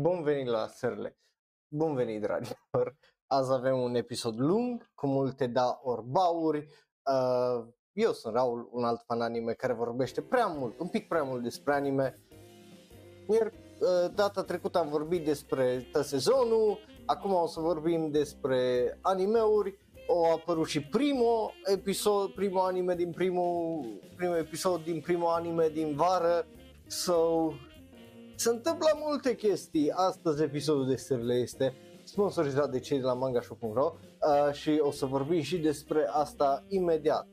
Bun venit la Sărle! Bun venit, dragilor! Azi avem un episod lung, cu multe da orbauri. Uh, eu sunt Raul, un alt fan anime care vorbește prea mult, un pic prea mult despre anime. Iar uh, data trecută am vorbit despre tot sezonul, acum o să vorbim despre animeuri. O apărut și primul episod, primul anime din primul, primul episod din primul anime din vară. So, se întâmplă multe chestii. Astăzi episodul de serile este sponsorizat de cei de la mangashop.ro uh, și o să vorbim și despre asta imediat.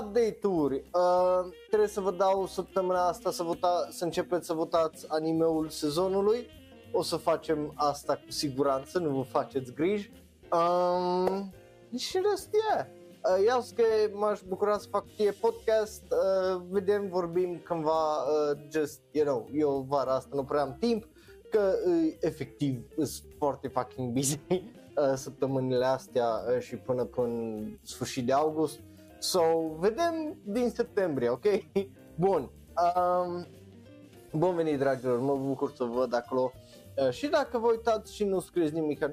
Update-uri. Uh, trebuie să vă dau săptămâna asta să, vota, să începeți să votați animeul sezonului. O să facem asta cu siguranță, nu vă faceți griji. Um, și în rest, yeah. Uh, iau că m-aș bucura să fac fie podcast, uh, vedem, vorbim cândva, uh, just, you know, eu vara asta nu prea am timp, că uh, efectiv sunt foarte fucking busy uh, săptămânile astea uh, și până până sfârșit de august. So, vedem din septembrie, ok? Bun. Um, bun venit, dragilor, mă bucur să vă văd acolo. Uh, și dacă vă uitați și nu scrieți nimic, vă,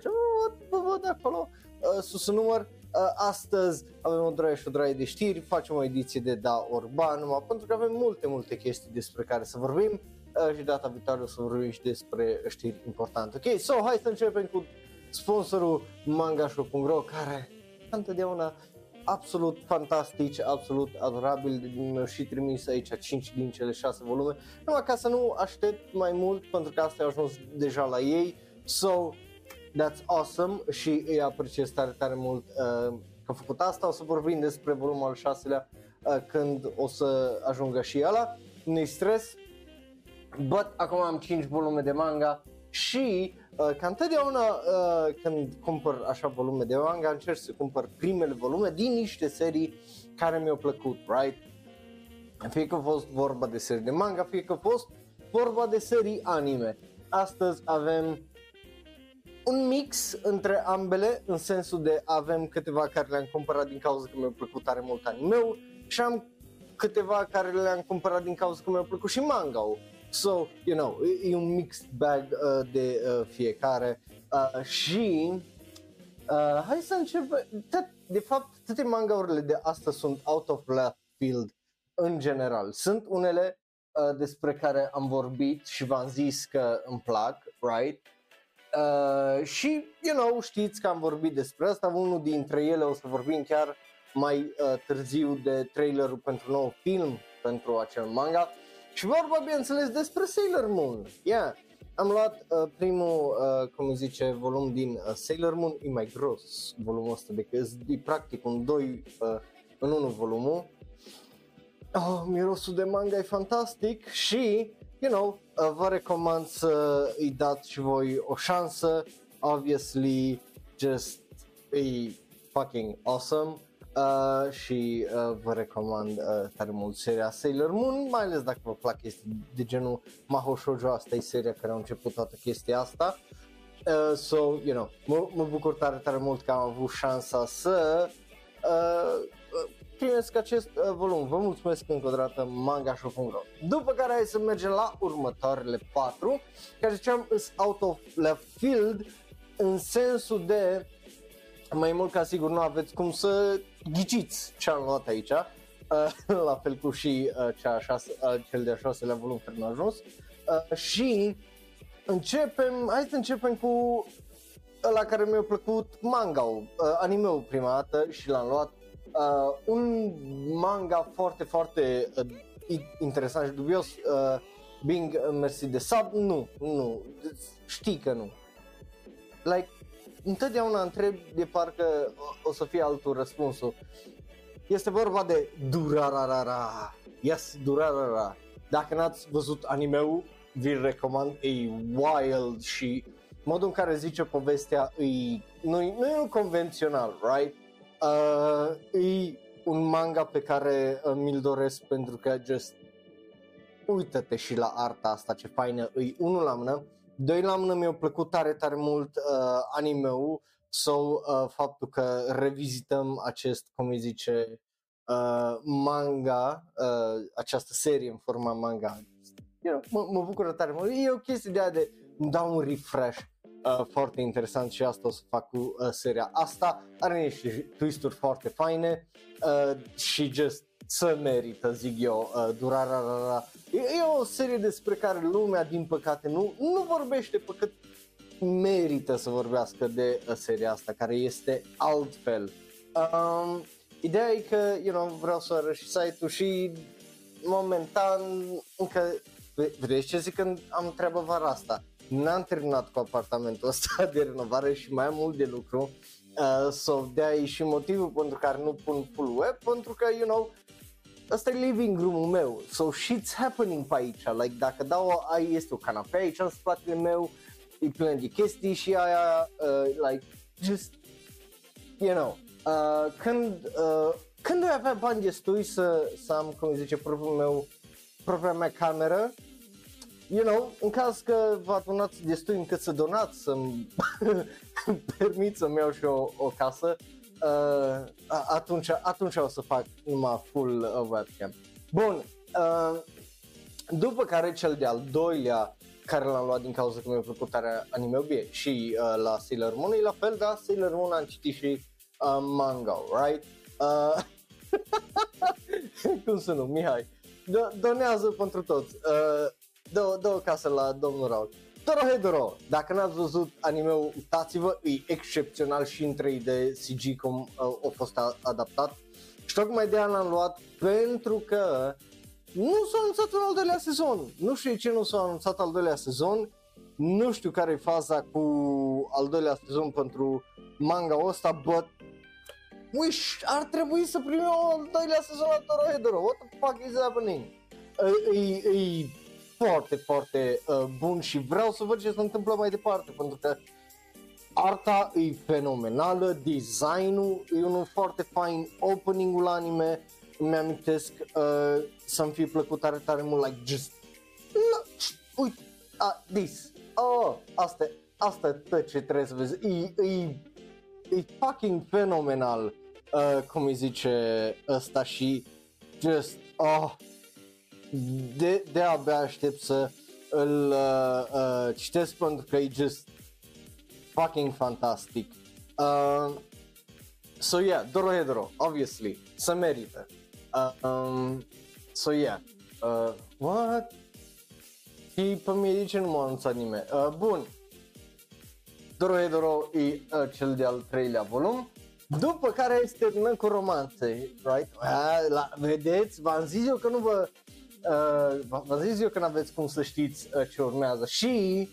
vă văd acolo uh, sus în număr. Uh, astăzi avem o draie și o draie de știri, facem o ediție de Da Orban, numai pentru că avem multe, multe chestii despre care să vorbim uh, și data viitoare o să vorbim și despre știri importante. Ok, so hai să începem cu sponsorul mangashow.ro care întotdeauna absolut fantastici, absolut adorabil, mi-au și trimis aici 5 din cele 6 volume, numai ca să nu aștept mai mult pentru că asta a ajuns deja la ei, so that's awesome și îi apreciez tare, tare mult uh, că a făcut asta. O să vorbim despre volumul al șaselea uh, când o să ajungă și ăla. Nu-i stres, but acum am 5 volume de manga și uh, ca întotdeauna uh, când cumpăr așa volume de manga încerc să cumpăr primele volume din niște serii care mi-au plăcut, right? Fie că a fost vorba de serii de manga, fie că a fost vorba de serii anime. Astăzi avem un mix între ambele, în sensul de avem câteva care le-am cumpărat din cauza că mi-a plăcut tare mult anime și am câteva care le-am cumpărat din cauza că mi-a plăcut și manga So, you know, e un mixed bag uh, de uh, fiecare uh, și uh, hai să începem, de fapt toate mangaurile de asta sunt out of left field în general. Sunt unele uh, despre care am vorbit și v-am zis că îmi plac, right? Uh, și, you know, știți că am vorbit despre asta, unul dintre ele o să vorbim chiar mai uh, târziu de trailerul pentru nou film pentru acel manga și vorba, bineînțeles, despre Sailor Moon. Yeah. Am luat uh, primul, uh, cum zice, volum din uh, Sailor Moon, e mai gros volumul ăsta decât e practic un 2 uh, în unul volumul. Oh, mirosul de manga e fantastic și you know, uh, vă recomand să îi dați și voi o șansă. Obviously, just e fucking awesome. Uh, și uh, vă recomand uh, tare mult seria Sailor Moon, mai ales dacă vă plac chestii de genul Mahou Shoujo, asta e seria care a început toată chestia asta. Uh, so, you know, mă, mă bucur tare, tare mult că am avut șansa să uh, primesc acest uh, volum. Vă mulțumesc încă o dată mangashow.ro După care hai să mergem la următoarele patru, care ziceam is out of left field în sensul de mai mult ca sigur nu aveți cum să ghiciți ce am luat aici, uh, la fel cu și uh, cea șase, uh, cel de-a șaselea volum care n-a ajuns. Uh, și începem, hai să începem cu la care mi-a plăcut manga-ul, uh, anime-ul prima dată și l-am luat uh, un manga foarte, foarte uh, interesant și dubios, uh, Bing uh, Mersi de Sub, nu, nu, știi că nu. Like, întotdeauna întreb de parcă o, o să fie altul răspunsul. Este vorba de Durararara. Yes, Durarara. Dacă n-ați văzut animeul, vi-l recomand, e wild și modul în care zice povestea e, nu, nu e un convențional, right? Uh, e un manga pe care uh, mi-l doresc pentru că just uită-te și la arta asta, ce faină e unul la mână. Doi la mână mi-a plăcut tare, tare mult uh, anime-ul sau uh, faptul că revizităm acest, cum îi zice, uh, manga, uh, această serie în forma manga. You know, mă, mă bucură tare mult. E o chestie de, de îmi dau un refresh uh, foarte interesant și asta o să fac cu uh, seria asta. Are niște twisturi foarte faine uh, și just să merită, zic eu, uh, durarea. E, e o serie despre care lumea, din păcate, nu, nu vorbește pe cât merită să vorbească de uh, seria asta, care este altfel. Um, ideea e că, you know, vreau să arăt și site-ul și momentan încă, vedeți ce zic când am treabă vara asta, n-am terminat cu apartamentul ăsta de renovare și mai am mult de lucru, uh, so de și motivul pentru care nu pun full web, pentru că, you know, Asta e living room-ul meu, so shit's happening pe aici, like dacă dau, ai, este o canapea aici în spatele meu, e plin de chestii și aia, uh, like, just, you know, uh, când, uh, când voi avea bani destui să, să am, cum zice, propriul meu, propria mea cameră, you know, în caz că vă adunați destui încât să donați, să-mi permit să-mi iau și o, o casă, uh, atunci, atunci o să fac numai full uh, webcam. Bun, uh, după care cel de-al doilea care l-am luat din cauza că mi-a plăcut tare anime bie și uh, la Sailor Moon e la fel, da, Sailor Moon am citit și uh, manga, right? Uh, cum să nu, Mihai? Do- donează pentru toți. Uh, dă, dă o casă la domnul Raul. Dorohedoro, dacă n-ați văzut anime-ul, uitați-vă, e excepțional și în 3D CG cum uh, a fost adaptat. Și tocmai de aia l-am luat pentru că nu s-a anunțat un al doilea sezon. Nu știu de ce nu s-a anunțat al doilea sezon. Nu știu care e faza cu al doilea sezon pentru manga ăsta, but wish ar trebui să primim al doilea sezon la Torohedoro. What the fuck is happening? E, e, e foarte, foarte uh, bun și vreau să văd ce se întâmplă mai departe, pentru că arta e fenomenală, designul e unul foarte fain, opening-ul anime, îmi amintesc uh, să-mi fie plăcut tare, tare mult, like just, no, uite, uh, this, oh, asta, asta e tot ce trebuie să vezi, e, e, e fucking fenomenal, uh, cum îi zice ăsta și just, oh, de, de abia aștept să îl uh, uh, citesc pentru că e just fucking fantastic. Uh, so yeah, Dorohedoro, obviously, să merită. Uh, um, so yeah, uh, what? Și pe mine de ce nu m-a anunțat nimeni? Uh, bun, Dorohedoro e uh, cel de-al treilea volum. După care este terminăm cu romanțe, right? Uh, la, vedeți, v-am zis eu că nu vă uh, vă zis eu că nu aveți cum să știți uh, ce urmează. Și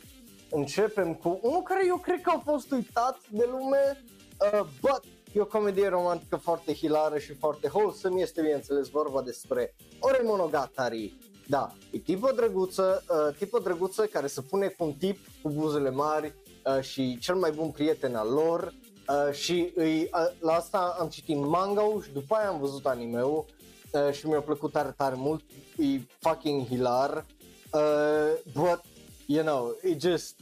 începem cu unul care eu cred că a fost uitat de lume, uh, but e o comedie romantică foarte hilară și foarte wholesome, este bineînțeles vorba despre Ore Monogatari. Da, e tipă drăguță, uh, tipă drăguță care se pune cu un tip cu buzele mari uh, și cel mai bun prieten al lor uh, și îi, uh, la asta am citit manga și după aia am văzut anime-ul uh, și mi-a plăcut tare, tare mult, e fucking hilar, uh, but, you know, it just,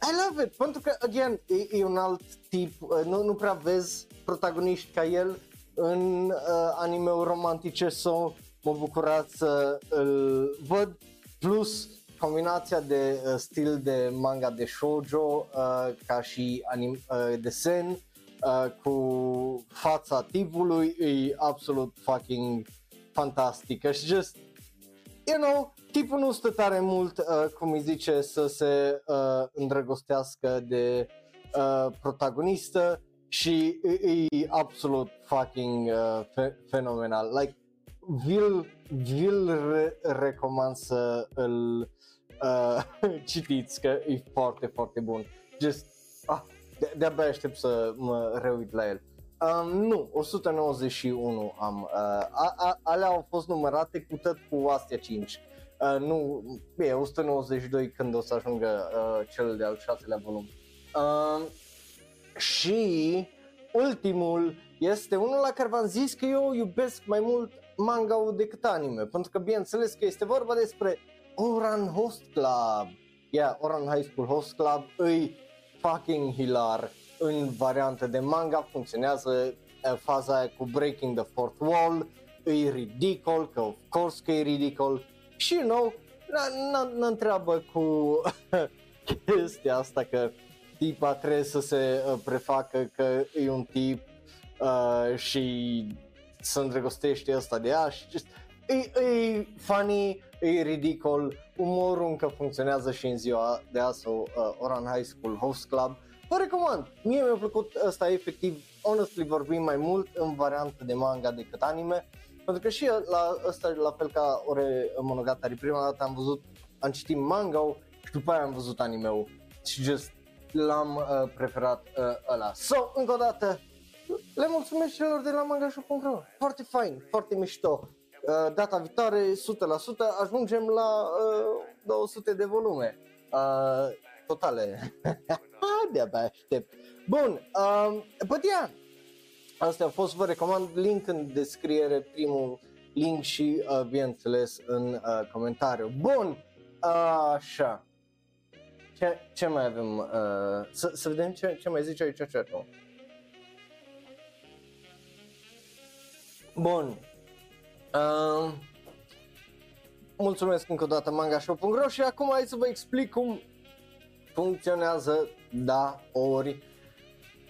I love it, pentru că, again, e, e un alt tip, uh, nu, nu prea vezi protagoniști ca el în uh, anime romantice, so mă bucurat să îl văd, plus combinația de uh, stil de manga de shoujo uh, ca și anim, uh, desen uh, cu fața tipului e absolut fucking fantastică și just, you know, tipul nu stă tare mult, uh, cum îi zice, să se uh, îndrăgostească de uh, protagonistă și e, e absolut fucking uh, fe- fenomenal. Like, vi-l, vi-l re- recomand să îl uh, citiți, că e foarte, foarte bun. Just, ah, de- de-abia aștept să mă reuit la el. Um, nu, 191 am. Uh, a, a, alea au fost numărate cu tot cu astea 5. Uh, nu, e 192 când o să ajungă uh, cel de-al șaselea volum. Uh, și ultimul este unul la care v-am zis că eu iubesc mai mult manga decât anime, pentru că bineînțeles că este vorba despre Oran Host Club. Yeah, Oran High School Host Club îi fucking hilar în variantă de manga, funcționează faza aia cu breaking the fourth wall, e ridicol, că of course că e ridicol. Și you know, nu întreabă cu chestia asta că tipa trebuie să se uh, prefacă că e un tip uh, și să îndrăgostește ăsta de ea și just, e, e funny, e ridicol, umorul încă funcționează și în ziua de azi sau uh, Oran High School Host Club. Vă recomand, mie mi-a plăcut ăsta efectiv, honestly vorbim mai mult în variantă de manga decât anime, pentru că și la ăsta, la fel ca Ore Monogatari, prima dată am văzut, am citit manga și după aia am văzut anime-ul și just l-am uh, preferat uh, ăla. So, încă o dată, le mulțumesc celor de la mangashow.ro, foarte fain, foarte mișto. Uh, data viitoare, 100%, ajungem la uh, 200 de volume uh, totale. De-abia aștept. Bun, uh, but yeah, Asta a fost, vă recomand link în descriere, primul link și, uh, bineînțeles, în uh, comentariu. Bun, uh, așa. Ce, ce mai avem? Uh, să, să vedem ce, ce mai zice aici chat Bun. Uh, mulțumesc încă o dată mangashow.ro și acum hai să vă explic cum funcționează da ori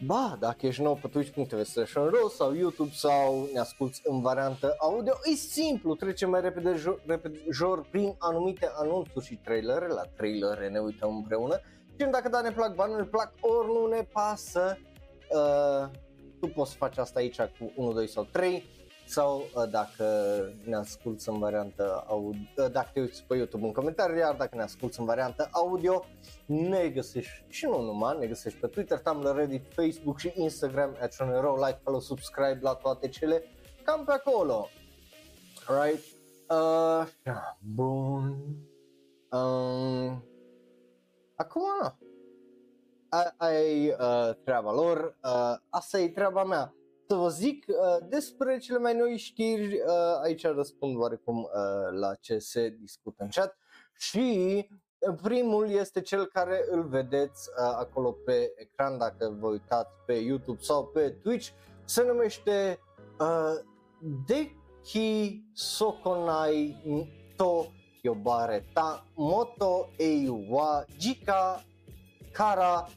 Ba, dacă ești nou pe twitch.tv slash sau YouTube sau ne asculti în variantă audio, e simplu, trecem mai repede jor, repede jor prin anumite anunțuri și trailere, la trailere ne uităm împreună. Și dacă da ne plac, ba nu ne plac, ori nu ne pasă, uh, tu poți să faci asta aici cu 1, 2 sau 3 sau uh, dacă ne asculti în variantă audio, uh, dacă te uiți pe YouTube în comentarii, iar dacă ne asculti în variantă audio, ne găsești și nu numai, ne găsești pe Twitter, Tumblr, Reddit, Facebook și Instagram, @ronero, like, follow, subscribe la toate cele cam pe acolo. Right? Uh, bun. Um, acum, ai uh, treaba lor, uh, asta e treaba mea să vă zic uh, despre cele mai noi știri, uh, aici răspund oarecum uh, la ce se discută în chat. Și uh, primul este cel care îl vedeți uh, acolo pe ecran dacă vă uitați pe YouTube sau pe Twitch, se numește uh, Deki Sokonai to Yobare ta Moto Eiwa Jika Kara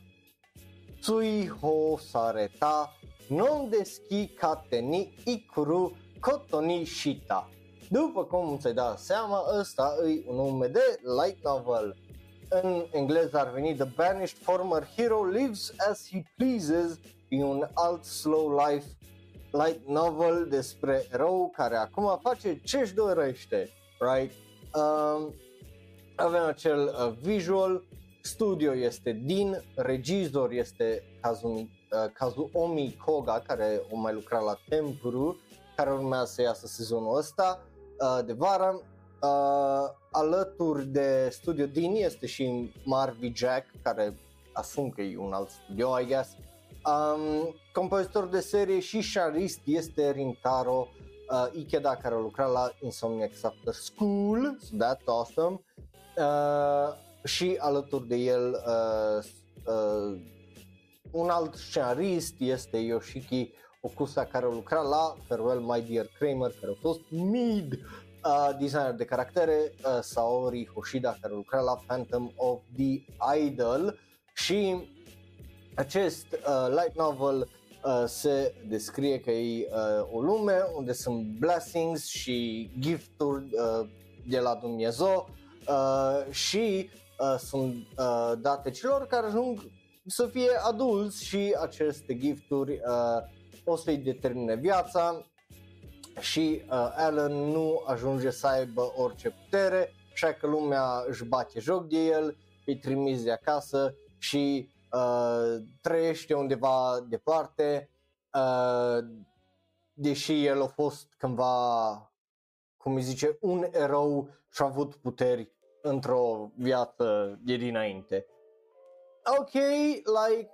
Tsuiho Sareta non deski kate ni ikuru koto ni shita. După cum ți-ai dat seama, ăsta e un nume de light novel. În engleză ar veni The Banished Former Hero Lives as He Pleases, e un alt slow life light novel despre erou care acum face ce-și dorește, right? Um, avem acel uh, visual, studio este Din, regizor este Kazumi uh, Kazuomi Koga, care o mai lucra la Tempuru, care urmează să iasă sezonul ăsta uh, de vară. Uh, alături de Studio Dini este și Marvi Jack, care asum că e un alt studio, I guess. Um, compozitor de serie și șarist este Rintaro uh, Ikeda, care a lucrat la Insomniac After School, so that's awesome. Uh, și alături de el uh, uh, un alt scenarist este Yoshiki Okusa care a lucrat la Farewell My Dear Kramer care a fost mid uh, designer de caractere, uh, Saori Hoshida care a lucrat la Phantom of the Idol. Și acest uh, light novel uh, se descrie că e uh, o lume unde sunt blessings și gifturi uh, de la Dumnezeu uh, și uh, sunt uh, date celor care ajung să fie adulți și aceste gifturi uh, o să-i determine viața și uh, Alan nu ajunge să aibă orice putere, așa că lumea își bate joc de el, îi trimis de acasă și uh, trăiește undeva departe, uh, deși el a fost cândva, cum îi zice, un erou și a avut puteri într-o viață de dinainte okay, like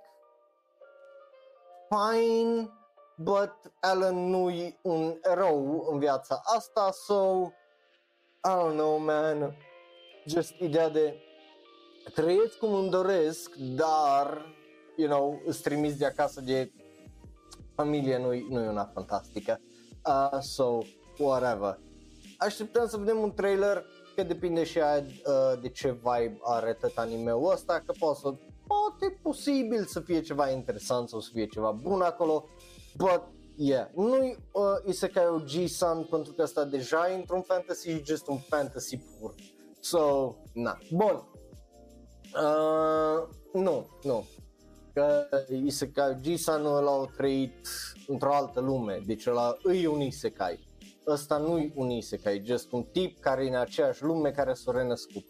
fine, but Alan nu e un erou în viața asta, so I don't know, man. Just ideea de trăiesc cum îmi doresc, dar, you know, îți trimis de acasă de familie, nu nu e una fantastică. Uh, so, whatever. Așteptăm să vedem un trailer că depinde și aia, uh, de ce vibe are tot anime-ul ăsta, că poate să, poate posibil să fie ceva interesant sau să fie ceva bun acolo, but yeah, nu-i uh, Isekai G-Sun pentru că asta deja e într-un fantasy, e just un fantasy pur. So, na, bun. Uh, nu, nu. Că Isekai G-Sun l-au trăit într-o altă lume, deci ăla îi un Isekai ăsta nu-i un isekai, e just un tip care e în aceeași lume care s-a renăscut.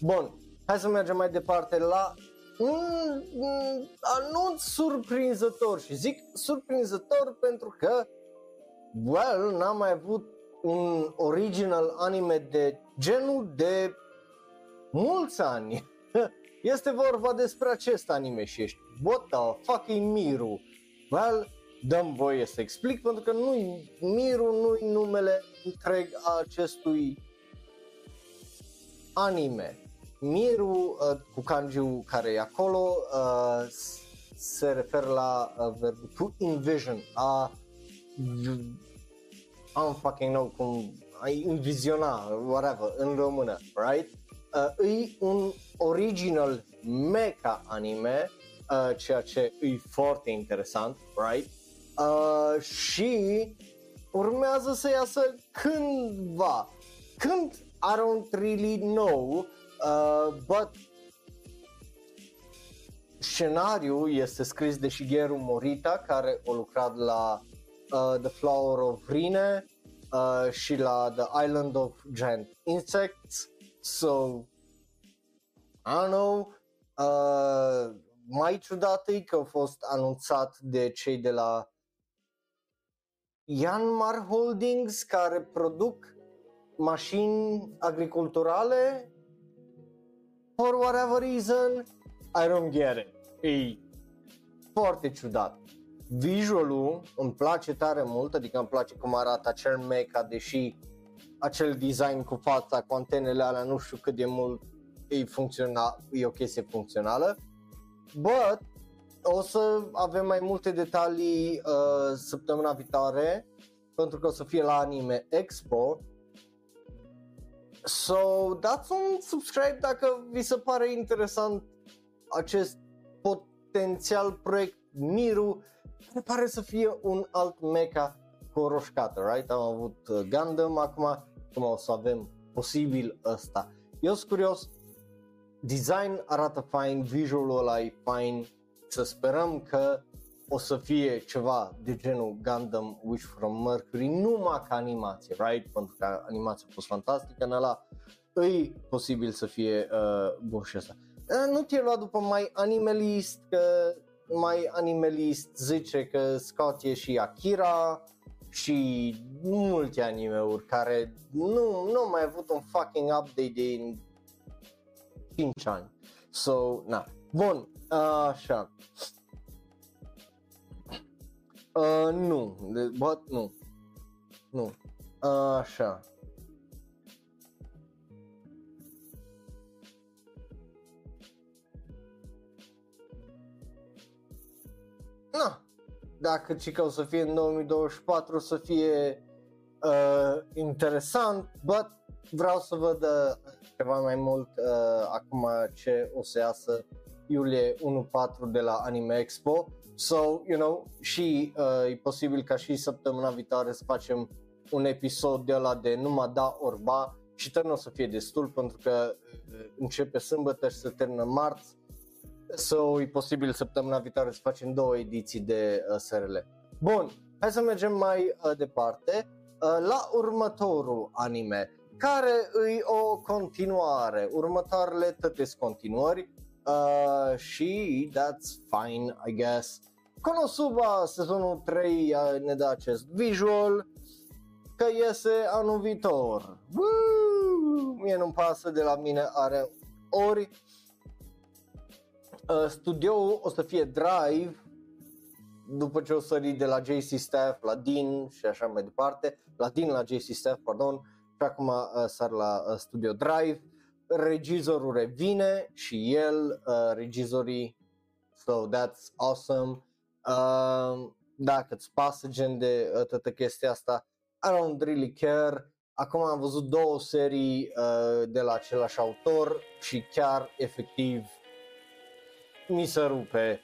Bun, hai să mergem mai departe la un, un anunț surprinzător și zic surprinzător pentru că, well, n-am mai avut un original anime de genul de mulți ani. Este vorba despre acest anime și ești, what the fucking Miru? Well, dăm voie să explic pentru că nu-i Miru, nu-i numele întreg a acestui anime. Miru uh, cu kanji care e acolo uh, se referă la uh, verbul to envision, a am fucking know cum ai înviziona, whatever, în română, right? Uh, e un original mecha anime, uh, ceea ce e foarte interesant, right? Uh, și urmează să iasă cândva. Când? I don't really know, uh, but scenariul este scris de Shigeru Morita, care a lucrat la uh, The Flower of Rine uh, și la The Island of Giant Insects. So, I don't know, uh, mai ciudat e că a fost anunțat de cei de la Yanmar Holdings care produc mașini agriculturale for whatever reason, I don't get it. E foarte ciudat. Visualul îmi place tare mult, adică îmi place cum arată acel mecha, deși acel design cu fața, cu antenele alea, nu știu cât de mult e, funcțional, e o chestie funcțională. But o să avem mai multe detalii uh, săptămâna viitoare pentru că o să fie la Anime Expo. So, dați un subscribe dacă vi se pare interesant acest potențial proiect Miru, care pare să fie un alt mecha cu o roșcată, right? Am avut uh, Gundam acum, acum o să avem posibil ăsta. Eu sunt curios, design arată fine, visualul ăla e fine, să sperăm că o să fie ceva de genul Gundam Wish from Mercury numai ca animație, right? Pentru că animația a fost fantastică în ăla, îi posibil să fie uh, bun și asta. Uh, nu te-ai luat după mai animalist, că mai animalist zice că scoate și Akira și multe anime-uri care nu, nu mai avut un fucking update de 5 ani. So, na. Bun, Așa. Uh, nu, de, but, nu. Nu. Așa. Na, dacă ci că o să fie în 2024 o să fie uh, interesant, but vreau să văd uh, ceva mai mult uh, acum ce o să iasă iulie 1.4 de la Anime Expo. So, you know, și uh, e posibil ca și săptămâna viitoare să facem un episod de la de numai da orba și nu o să fie destul pentru că uh, începe sâmbătă și se termină marți. So, e posibil săptămâna viitoare să facem două ediții de uh, SRL. Bun, hai să mergem mai uh, departe uh, la următorul anime care îi o continuare. Următoarele toate continuări Uh, și that's fine, I guess. Konosuba sezonul 3 uh, ne dă acest visual că iese anul viitor. Woo! Mie nu-mi pasă de la mine are ori uh, studioul o să fie Drive după ce o sări de la JC Staff la Dean și așa mai departe, la Dean la JC Staff, pardon, și acum uh, sar la uh, studio Drive regizorul revine și el, uh, regizorii, so that's awesome. Uh, dacă îți pasă gen de uh, toată chestia asta, I don't really care. Acum am văzut două serii uh, de la același autor și chiar efectiv mi se rupe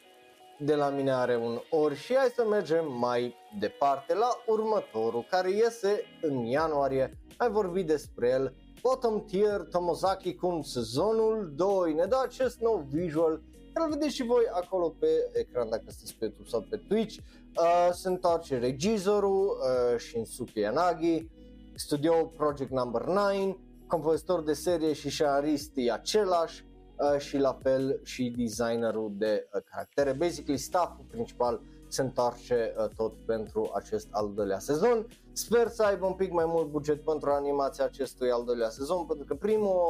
de la mine are un ori și hai să mergem mai departe la următorul care iese în ianuarie. Ai vorbit despre el, Bottom Tier Tomozaki Kun sezonul 2 ne dă acest nou visual care îl vedeți și voi acolo pe ecran dacă sunteți pe YouTube sau pe Twitch. Uh, se întoarce regizorul uh, Shinsuke Yanagi, studio Project Number 9, compozitor de serie și scenarist e același, uh, și la fel și designerul de uh, caractere. Basically, stafful principal se întoarce uh, tot pentru acest al doilea sezon. Sper să aibă un pic mai mult buget pentru animația acestui al doilea sezon, pentru că primul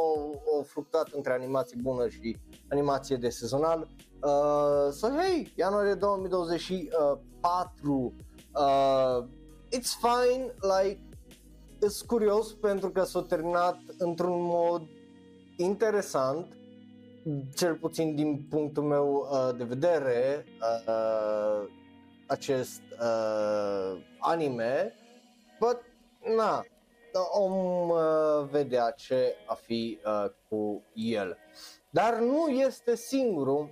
a fructat între animație bună și animație de sezonal. Uh, so, hey, ianuarie 2024, uh, it's fine, like, sunt curios pentru că s-a terminat într-un mod interesant cel puțin din punctul meu uh, de vedere, uh, acest uh, anime, but na, om uh, vedea ce a fi uh, cu el. Dar nu este singurul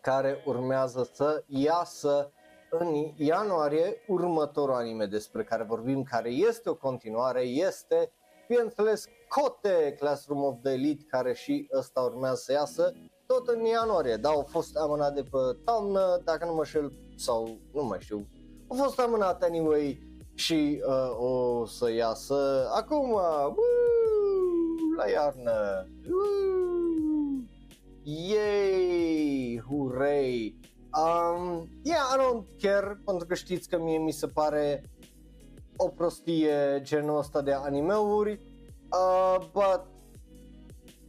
care urmează să iasă în ianuarie următorul anime despre care vorbim, care este o continuare, este, bineînțeles, Cote Classroom of the Elite, care și ăsta urmează să iasă tot în ianuarie, da, au fost amânat de pe toamnă, dacă nu mă șel, sau nu mai știu, au fost amânat anyway și uh, o să iasă acum, uh, la iarnă, uh, yay, hurray, um, yeah, I don't care, pentru că știți că mie mi se pare o prostie genul ăsta de animeuri, Uh, but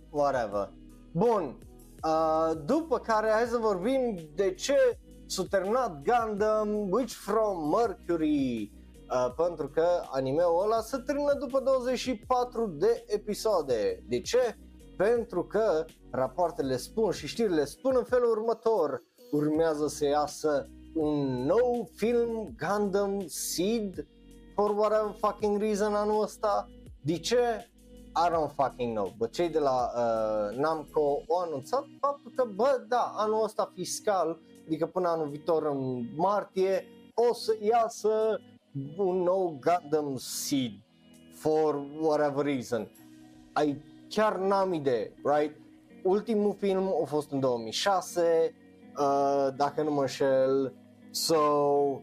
whatever. Bun. Uh, după care hai să vorbim de ce s-a terminat Gundam Witch from Mercury. Uh, pentru că animeul ăla se termină după 24 de episoade. De ce? Pentru că rapoartele spun și știrile spun în felul următor. Urmează să iasă un nou film Gundam Seed for whatever fucking reason anul ăsta. De ce? I don't fucking know, bă, cei de la uh, Namco au anunțat faptul că, bă, da, anul ăsta fiscal, adică până anul viitor în martie, o să iasă un nou Gundam Seed for whatever reason. I chiar n-am idee, right? Ultimul film a fost în 2006, uh, dacă nu mă înșel, so,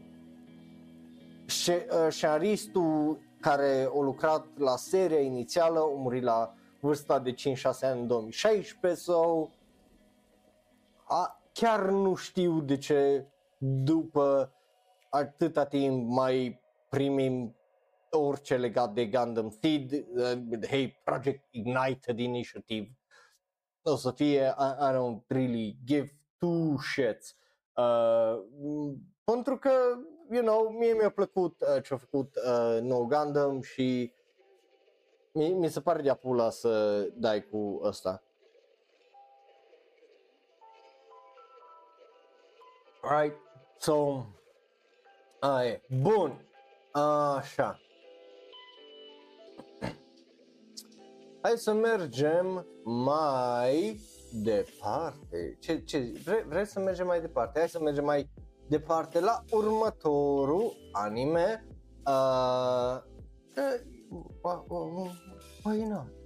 scenaristul care a lucrat la seria inițială, a murit la vârsta de 5-6 ani în 2016 sau a, chiar nu știu de ce după atâta timp mai primim orice legat de Gundam Seed, uh, hey, Project Ignited Initiative, o să fie, I, I don't really give two shits. Uh, pentru că you know, mie mi-a plăcut uh, ce a făcut uh, No Gundam și mi, mi se pare de pula să dai cu ăsta. Right, so, ai, bun, așa. Hai să mergem mai departe. Ce, ce, vrei, vrei să mergem mai departe? Hai să mergem mai departe la următorul anime. Uh, uh, why not?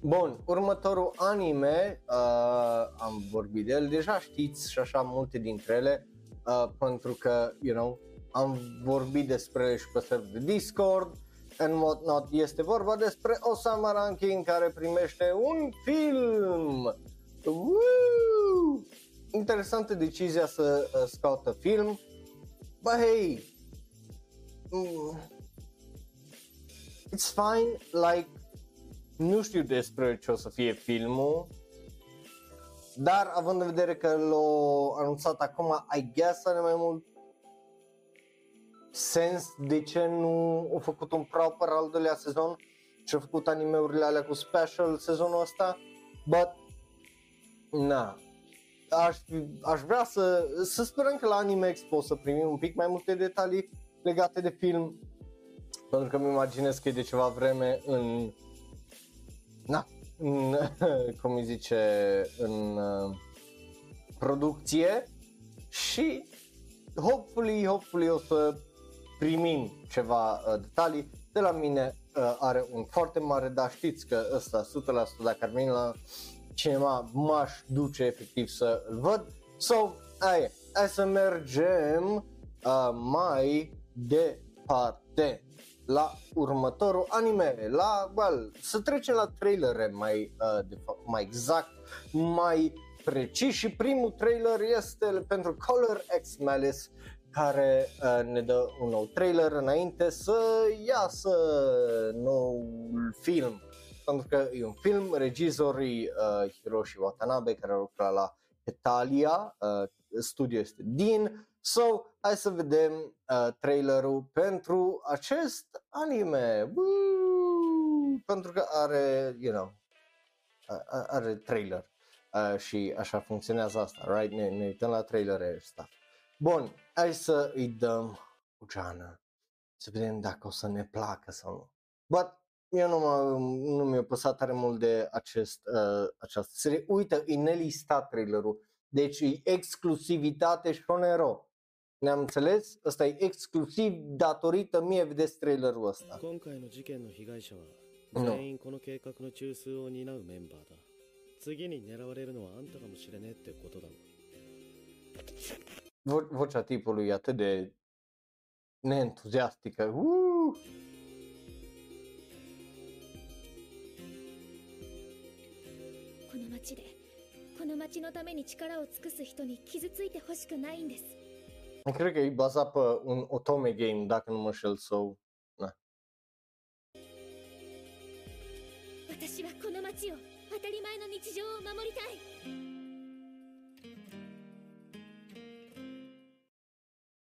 Bun, următorul anime, uh, am vorbit de el, deja știți și așa multe dintre ele, uh, pentru că, you know, am vorbit despre ele și pe server de Discord and whatnot. Este vorba despre Osama Ranking care primește un film. Woo! interesantă decizia să uh, scoată film, but hey, mm, it's fine, like, nu știu despre ce o să fie filmul, dar având în vedere că l-au anunțat acum, I guess are mai mult sens de ce nu au făcut un proper al doilea sezon și au făcut animeurile alea cu special sezonul ăsta, but na, aș, aș vrea să, să sperăm că la Anime Expo să primim un pic mai multe detalii legate de film. Pentru că îmi imaginez că e de ceva vreme în... Na, în, cum îi zice, în uh, producție și hopefully, hopefully o să primim ceva uh, detalii. De la mine uh, are un foarte mare, dar știți că ăsta 100% dacă ar veni la cinema m-aș duce efectiv să îl văd. So, aia, hai să mergem uh, mai departe la următorul anime, la, well, să trecem la trailere mai, uh, de fapt, mai exact, mai precis și primul trailer este pentru Color X Malice care uh, ne dă un nou trailer înainte să iasă noul film. Pentru că e un film, regizorii uh, Hiroshi Watanabe care lucra la Italia, uh, studio este din, So, hai să vedem uh, trailerul pentru acest anime. Woo! Pentru că are, you know, are trailer. Uh, și așa funcționează asta, right? Ne, ne uităm la trailere ăsta. Bun, hai să îi dăm o geană. Să vedem dacă o să ne placă sau nu. But eu nu, mă, nu mi-a păsat tare mult de acest, uh, această serie. Uite, e nelistat trailerul. Deci e exclusivitate Shonero. Ne-am înțeles? Ăsta e exclusiv datorită mie vedeți trailerul ăsta. 今回の事件の被害者は全員この計画の中枢を担うメンバーだ次に狙われるのはあんたかもしれねえってことだろ Vo- vocea tipului e atât de neentuziastică. Uh! この町でこの町のために力を尽くす人に傷ついてほしくないんです Cred că e bazat pe un Otome game, dacă nu mă șel sau... Na. 私はこの町を当たり前の日常を守りたい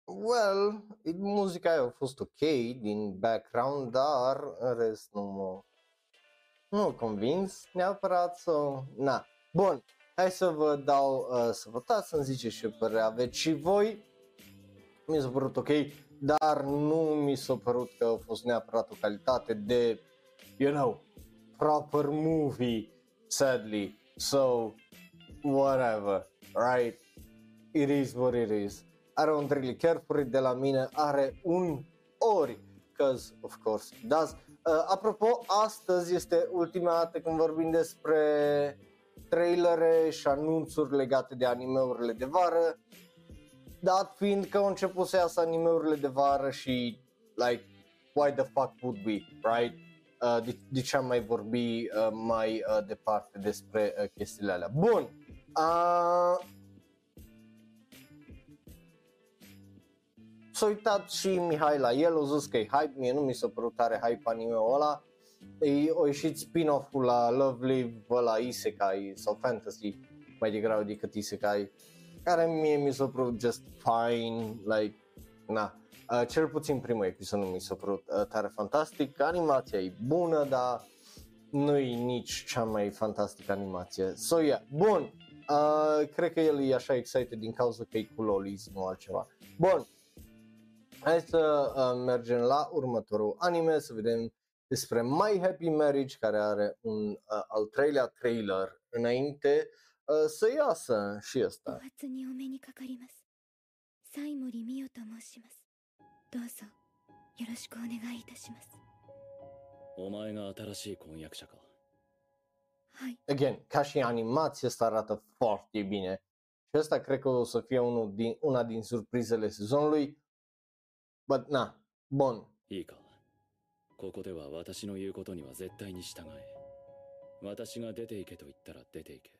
Well, e- muzica aia a fost ok din background, dar în rest nu mă... Nu mă convins neapărat sau... Na. Bun, hai să vă dau uh, să votați, să-mi ziceți ce părere aveți și voi. Mi s-a părut ok, dar nu mi s-a părut că a fost neapărat o calitate de, you know, proper movie, sadly. So, whatever, right? It is what it is. Are un really carefree de la mine, are un ori, cause of course it does. Uh, apropo, astăzi este ultima dată când vorbim despre trailere și anunțuri legate de animeurile de vară, dat fiind că au început să iasă animeurile de vară și like, why the fuck would we, right? Uh, de, de ce am mai vorbi uh, mai uh, departe despre uh, chestiile alea. Bun, uh, s-a uitat și Mihai la el, a zis că e hype, mie nu mi s-a părut tare hype anime-ul ăla. E, o ieșit spin-off-ul la Love Live, ăla Isekai sau Fantasy mai degrabă decât Isekai, care mie mi s-a părut just fine, like, na. Uh, cel puțin primul episod nu mi s-a părut uh, tare fantastic, animația e bună, dar nu e nici cea mai fantastică animație. So, yeah, bun, uh, cred că el e așa excited din cauza că e cu lolis, nu altceva. Bun, Hai să uh, mergem la următorul anime, să vedem despre My Happy Marriage, care are un uh, al treilea trailer înainte uh, să iasă și お ăsta. 初にお目にかかります西森美代と申しますどうぞよろしくお願いいたしますお前が新しい婚約者かはい Again, ca și animație asta arată foarte bine. Și ăsta cred că o să fie unul din, una din surprizele sezonului. But na, bun. いいかここでは私の言うことには絶対に従え私が出て行けと言ったら出て行け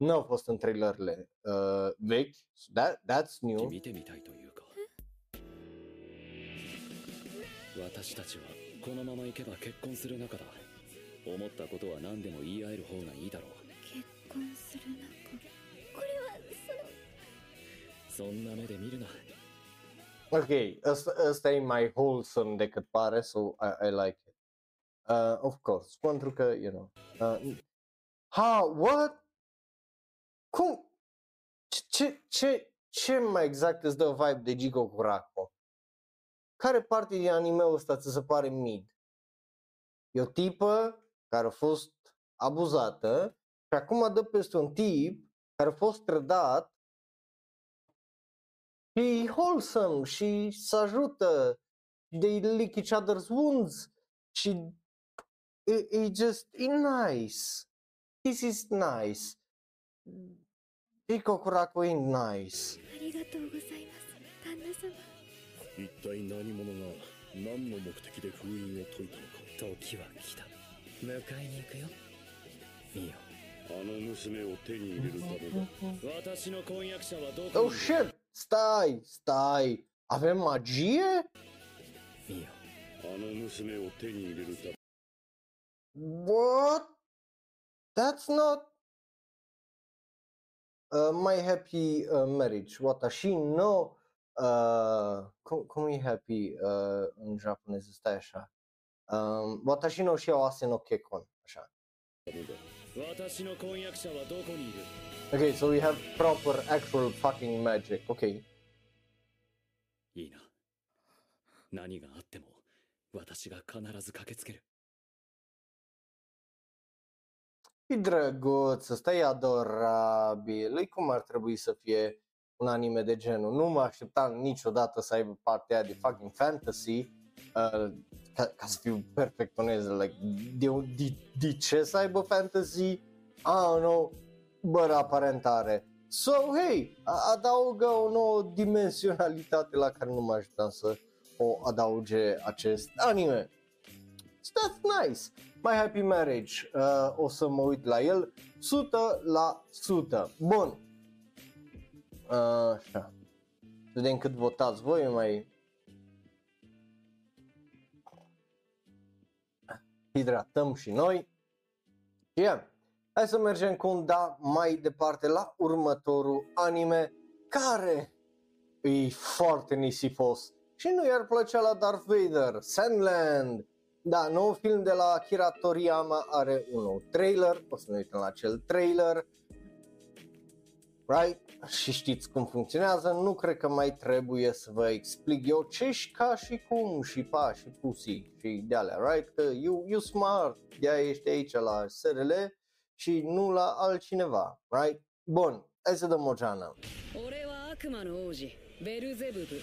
Nu au fost în trailerele uh, vechi, that, that's new. Ok, ăsta, ăsta e mai wholesome decât pare, so I, I like it. Uh, of course, pentru că, you know, uh, ha, what? Cum? Ce, ce, ce mai exact îți dă vibe de Jigo Kurako? Care parte din anime-ul ăsta ți se pare mid? E o tipă care a fost abuzată și acum dă peste un tip care a fost trădat și e wholesome și se ajută they lick each other's wounds și e, e just e nice this is nice Rico Kurako is nice ありがとうございます。旦那様。一体何者が何の目的で封印を解いたのか。時は来た。迎えに行くよ。ミオあの娘を手に入れるためだ。私の婚約者はどこ Oh shit! stai stai avem あの娘を手に入れるため。What? That's not uh, my happy uh, marriage. Watashi no uh, cum, cum e happy uh, în japoneză? Stai așa. Um, watashi no shiawase no kekkon. Așa. 私の婚約者はどこにいる Okay, so we have proper actual fucking magic. Okay. いいな何があっても私が必ず駆けつける E drăguț, ăsta e adorabil, e cum ar trebui să fie un anime de genul. Nu mă așteptam niciodată să aibă partea aia de fucking fantasy, uh, ca, ca să fiu perfect onest, like, de, de, de ce să aibă fantasy? I don't know, bă, aparent are. So, hey, a- adaugă o nouă dimensionalitate la care nu mă așteptam să o adauge acest anime. So that's nice. My Happy Marriage, uh, o să mă uit la el 100 la 100. Bun. Uh, așa. Vedem cât votați voi, mai hidratăm și noi. Și yeah. Hai să mergem cu un da mai departe la următorul anime care e foarte nisipos și nu i-ar plăcea la Darth Vader, Sandland. Da, nou film de la Akira Toriyama are un nou trailer, o să ne uităm la acel trailer. Right? Și știți cum funcționează, nu cred că mai trebuie să vă explic eu ce și ca și cum și pa și pusi și de alea, right? Că you, you smart, de ești aici la SRL și nu la altcineva, right? Bun, hai să dăm o geană. 俺は悪魔の王子ベルゼブブ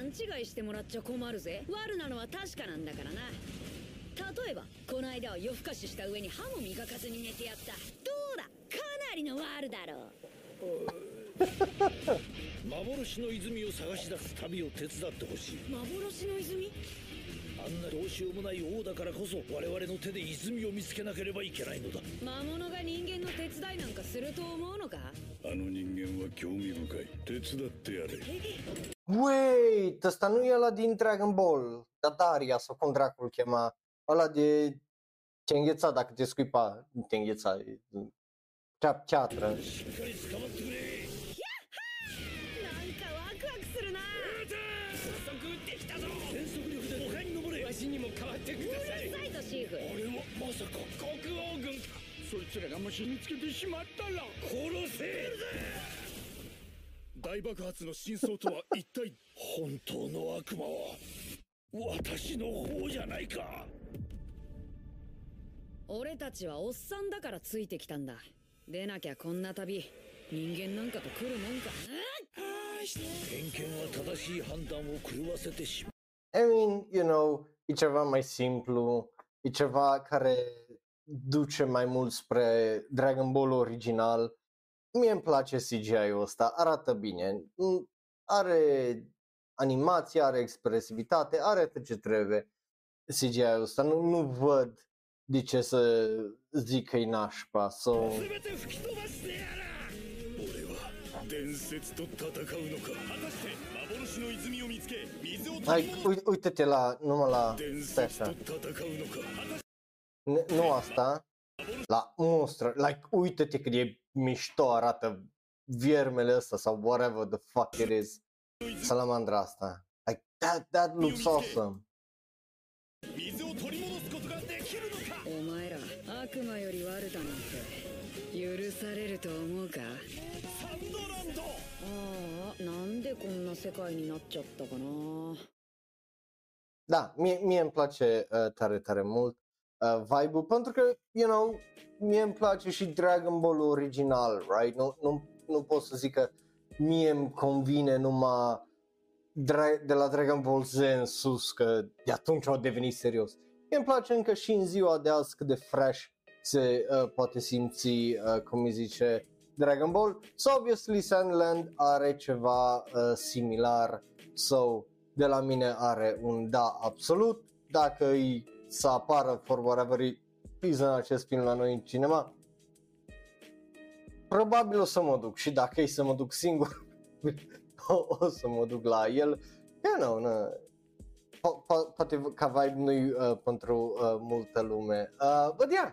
勘違いしてもらっちゃ困るぜ。悪なのは確かなんだからな。例えばこの間は夜更かしした上に歯も磨かずに寝てやった。どうだ？かなりの悪だろう。幻の泉を探し出す旅を手伝ってほしい。幻の泉？あんなどうしようもない王だからこそ我々の手で泉を見つけなければいけないのだ。魔物が人間の手伝いなんかすると思うのか？あの人間は興味深い。手伝ってやれ Wait, ăsta nu e ăla din Dragon Ball, Dataria sau cum dracul îl chema, ăla de te îngheța dacă te scuipa, nu te îngheța, e- cea, ceatră. 大爆発の真相とは一体本当の悪魔は私の方じゃないか。俺たちはおっさんだからついてきたんだ。でなきゃこんな旅人間なんかと来るもんか。偏見は正しい判断を狂わせてしまう。I mean, you know, e ceva mai simplu, e ceva care duce mai mult spre Dragon Ball original. Mie îmi place CGI-ul ăsta, arată bine, Mm, are animație, are expresivitate, are tot ce trebuie CGI-ul ăsta. Nu, nu văd de ce să zic că e nașpa. So, 全て吹き飛ばしてやら俺は伝説と戦うのか果たして幻の泉を見つけ水を hai, uite- uite-te la, numai la, 伝 stai 説と așa, 戦うのか果たし N- nu asta, la monstră, like, uite-te cât e mișto arată viermele ăsta sau whatever the fuck it is, salamandra asta. Like, that, that looks awesome. 水を取り戻すことができるのかお前ら悪魔より悪だなんて許されると思うかサンドランドああなんでこんな世界になっちゃったかna Da, mie, mie îmi place uh, tare, tare mult uh, vibe-ul, pentru că, you know, mie îmi place și Dragon Ball original, right? Nu, nu, nu pot să zic că mie îmi convine numai dra- de la Dragon Ball Z în sus, că de atunci au devenit serios. Mie îmi place încă și în ziua de azi cât de fresh se uh, poate simți, uh, cum îi zice, Dragon Ball. So, obviously, Sandland are ceva uh, similar, so, de la mine are un da absolut. Dacă îi să apară for whatever reason acest film la noi în cinema, probabil o să mă duc și dacă e să mă duc singur, o, o să mă duc la el. You know, no, po- po- poate ca vibe nu uh, pentru uh, multă lume. Uh, but yeah,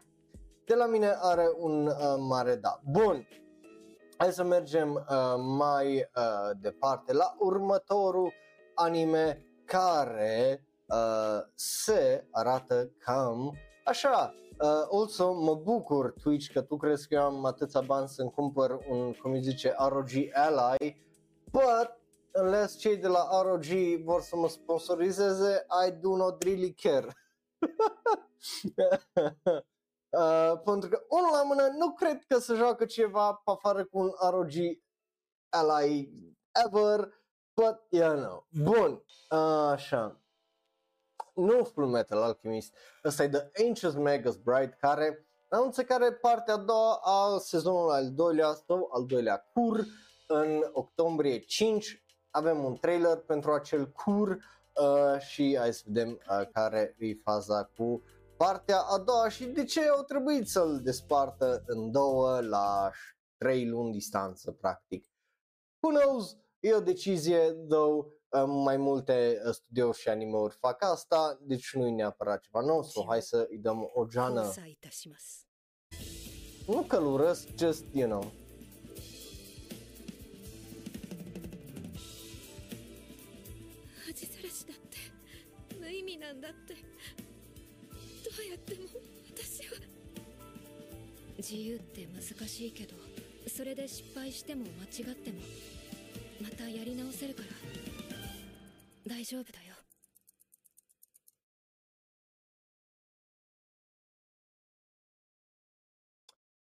de la mine are un uh, mare da. Bun, hai să mergem uh, mai uh, departe la următorul anime care uh, se arată cam așa. Uh, also, mă bucur, Twitch, că tu crezi că eu am atâția bani să-mi cumpăr un, cum îi zice, ROG Ally, but unless cei de la ROG vor să mă sponsorizeze, I do not really care. uh, pentru că, unul la mână, nu cred că se joacă ceva pe afară cu un ROG Ally ever, but, you know. Bun, uh, așa. Nu Full Metal Alchemist, ăsta e The Ancient Magus Bride, care anunță care partea a doua a sezonului al doilea sau al doilea cur în octombrie 5. Avem un trailer pentru acel cur uh, și hai să vedem uh, care e faza cu partea a doua și de ce au trebuit să-l despartă în două la 3 luni distanță practic. Who knows? E o decizie, though, uh, mai multe uh, studiouri și animeuri fac asta, deci nu e neapărat ceva nou, so hai să îi dăm o geană. 交際いたします Nu că-l urăsc, just, you know, 恥さらしだって無意味なんだってどうやっても私は自由って難しいけどそれで失敗しても間違ってもまたやり直せるから 大丈夫だよ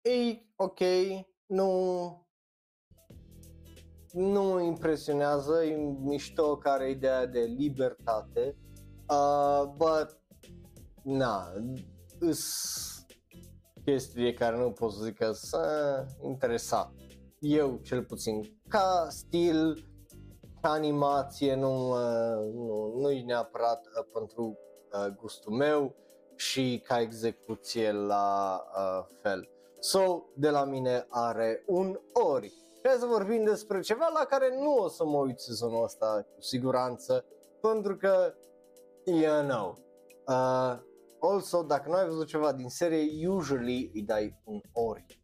e ok, nu nu mă impresionează, e mișto care ideea de libertate, uh, but na, îs chestii care nu pot să zic că sunt interesat. Eu cel puțin, ca stil, ca animație, nu, uh, nu, nu e neapărat uh, pentru uh, gustul meu și ca execuție la uh, fel. So, de la mine are un ori. Hai să vorbim despre ceva la care nu o să mă uit sezonul ăsta cu siguranță, pentru că, you know, uh, also, dacă nu ai văzut ceva din serie, usually îi dai un ori.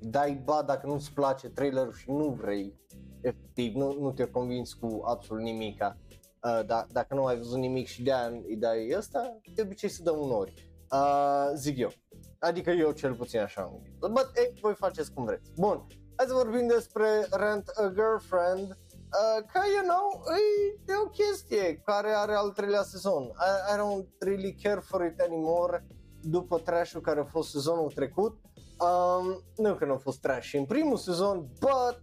Îi dai ba dacă nu-ți place trailerul și nu vrei, efectiv, nu, nu te convins cu absolut nimica. Uh, da, dacă nu ai văzut nimic și de-aia îi dai ăsta, de obicei să dăm un ori. Uh, zic eu. Adică eu cel puțin așa am gândit. But, ei, voi faceți cum vreți. Bun, hai să vorbim despre Rent a Girlfriend, uh, că, you know, e, e o chestie care are al treilea sezon. I, I don't really care for it anymore după trash care a fost sezonul trecut. Um, nu că nu a fost trash în primul sezon, but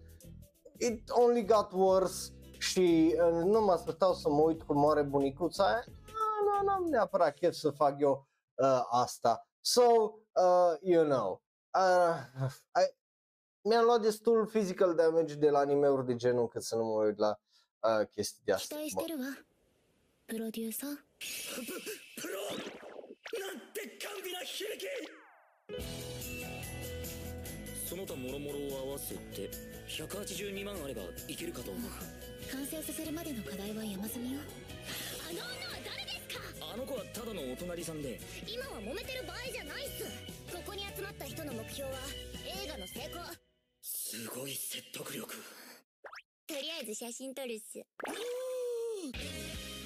it only got worse și uh, nu mă așteptau să mă uit cum moare bunicuța aia, ah, nu, nu n-am neapărat chef să fac eu uh, asta. So, uh, you know, uh, I, mi-am luat destul physical damage de la anime-uri de genul încât să nu mă uit la uh, chestii de astea. Producer? Pro! その他諸々を合わせて182万あればいけるかと完成させるまでの課題は山積みよ。あの女は誰ですか？ああの子はただのお隣さんで。今は揉めてる場合じゃないっす。ここに集まった人の目標は映画の成功。すごい説得力。とりあえず写真撮るっす。よ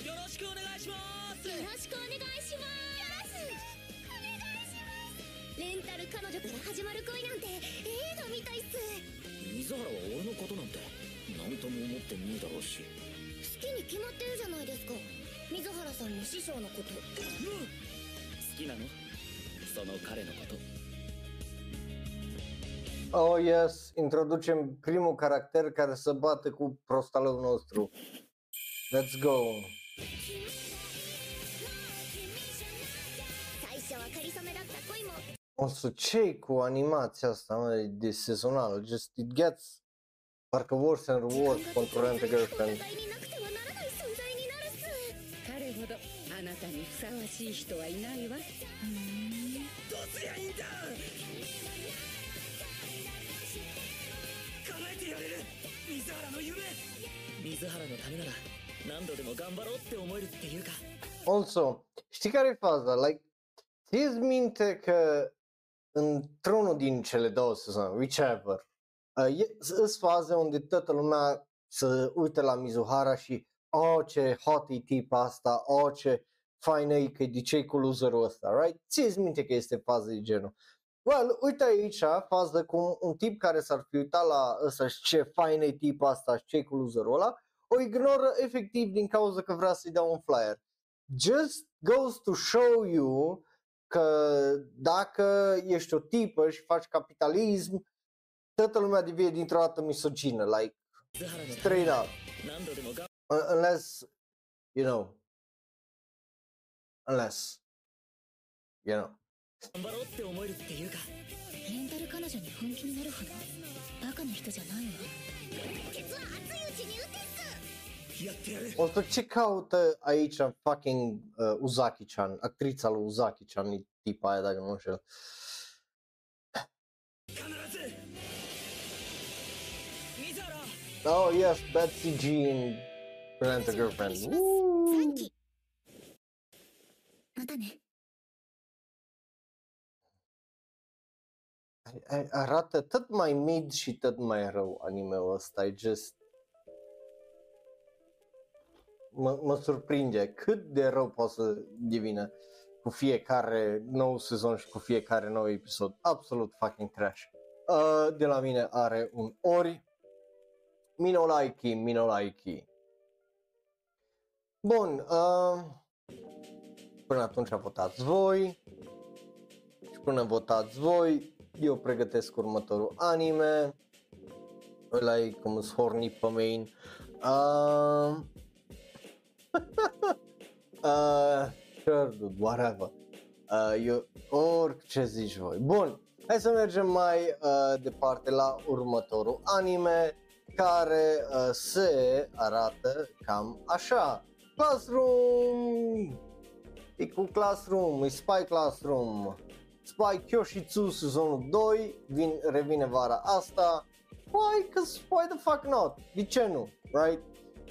よろしくお願いします。ろしくお願いしますレンタル彼女から始まる恋なんて映画みたいっす水原は俺のことなんて何とも思ってねえだろうし。好きに決まってるじゃないですか。水原さんの師匠のこと。好きなの？その彼のこと。Oh, yes, introducem primul caracter care se bate cu prostalul nostru. Let's go! Also, ce cu animația asta, mă, de sezonală? Just, it gets parcă worse and worse pentru Rent a お Girlfriend. 互いになくてはならない存在になるっす彼ほどあなたにふさわしい人はいないわどうすりゃいいんだ叶えてやれる水原の夢水原のためなら何度でも頑張ろうって思えるっていうか Also, știi care e faza? Like, țineți minte că într-unul din cele două sezoane, whichever, uh, e- sunt faze unde toată lumea să uite la Mizuhara și oh, ce hot e tipa asta, oh, ce faină e că e de ce cu loserul ăsta, right? Țineți minte că este fază de genul. Well, uite aici, fază cum un tip care s-ar fi uitat la ăsta și ce faină e tipa asta și ce cu loserul ăla, o ignoră efectiv din cauza că vrea să-i dea un flyer just goes to show you că dacă ești o tipă și faci capitalism, toată lumea devine dintr-o dată misogină, like 水原のため straight なら up, 何度でもが Un- unless, you know, unless, you know. 頑張ろうって思えるっていうかレンタル彼女に本気になるほどバカな人じゃないわ Odată ce caută aici fucking uh, Uzaki-chan, actrița lui Uzaki-chan, e tipa aia dacă nu știu. Oh yes, Betsy Jean, in Brilliant the Girlfriend. Woo! Arată tot mai mid și tot mai rău anime-ul ăsta, e just... Mă, mă surprinde cât de rău poate să devină cu fiecare nou sezon și cu fiecare nou episod. Absolut fucking trash. Uh, de la mine are un ori. Minolaiki, Minolaiki. Bun, uh, până atunci votați voi și până votați voi, eu pregătesc următorul anime. Ăla e cum îți horni pe main. Uh, uh, sure, dude, whatever. Uh, eu, orice zici voi. Bun, hai să mergem mai uh, departe la următorul anime care uh, se arată cam așa. Classroom! E cu Classroom, e Spy Classroom. Spy Kyoshitsu sezonul 2 vin, revine vara asta. Why? Cause why the fuck not? De ce nu? Right?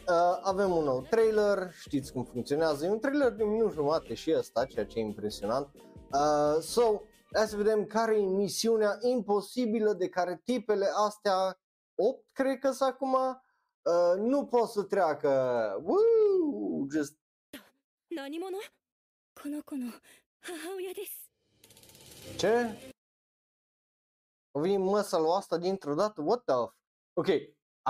Uh, avem un nou trailer, știți cum funcționează, e un trailer de un minut jumate și ăsta, ceea ce e impresionant. Uh, so, hai să vedem care e misiunea imposibilă de care tipele astea, 8 cred că sunt acum, uh, nu pot să treacă. Woo! Just 何者この子の母親です。 Ce? O vine măsa lui asta dintr-o dată? What the f- Ok,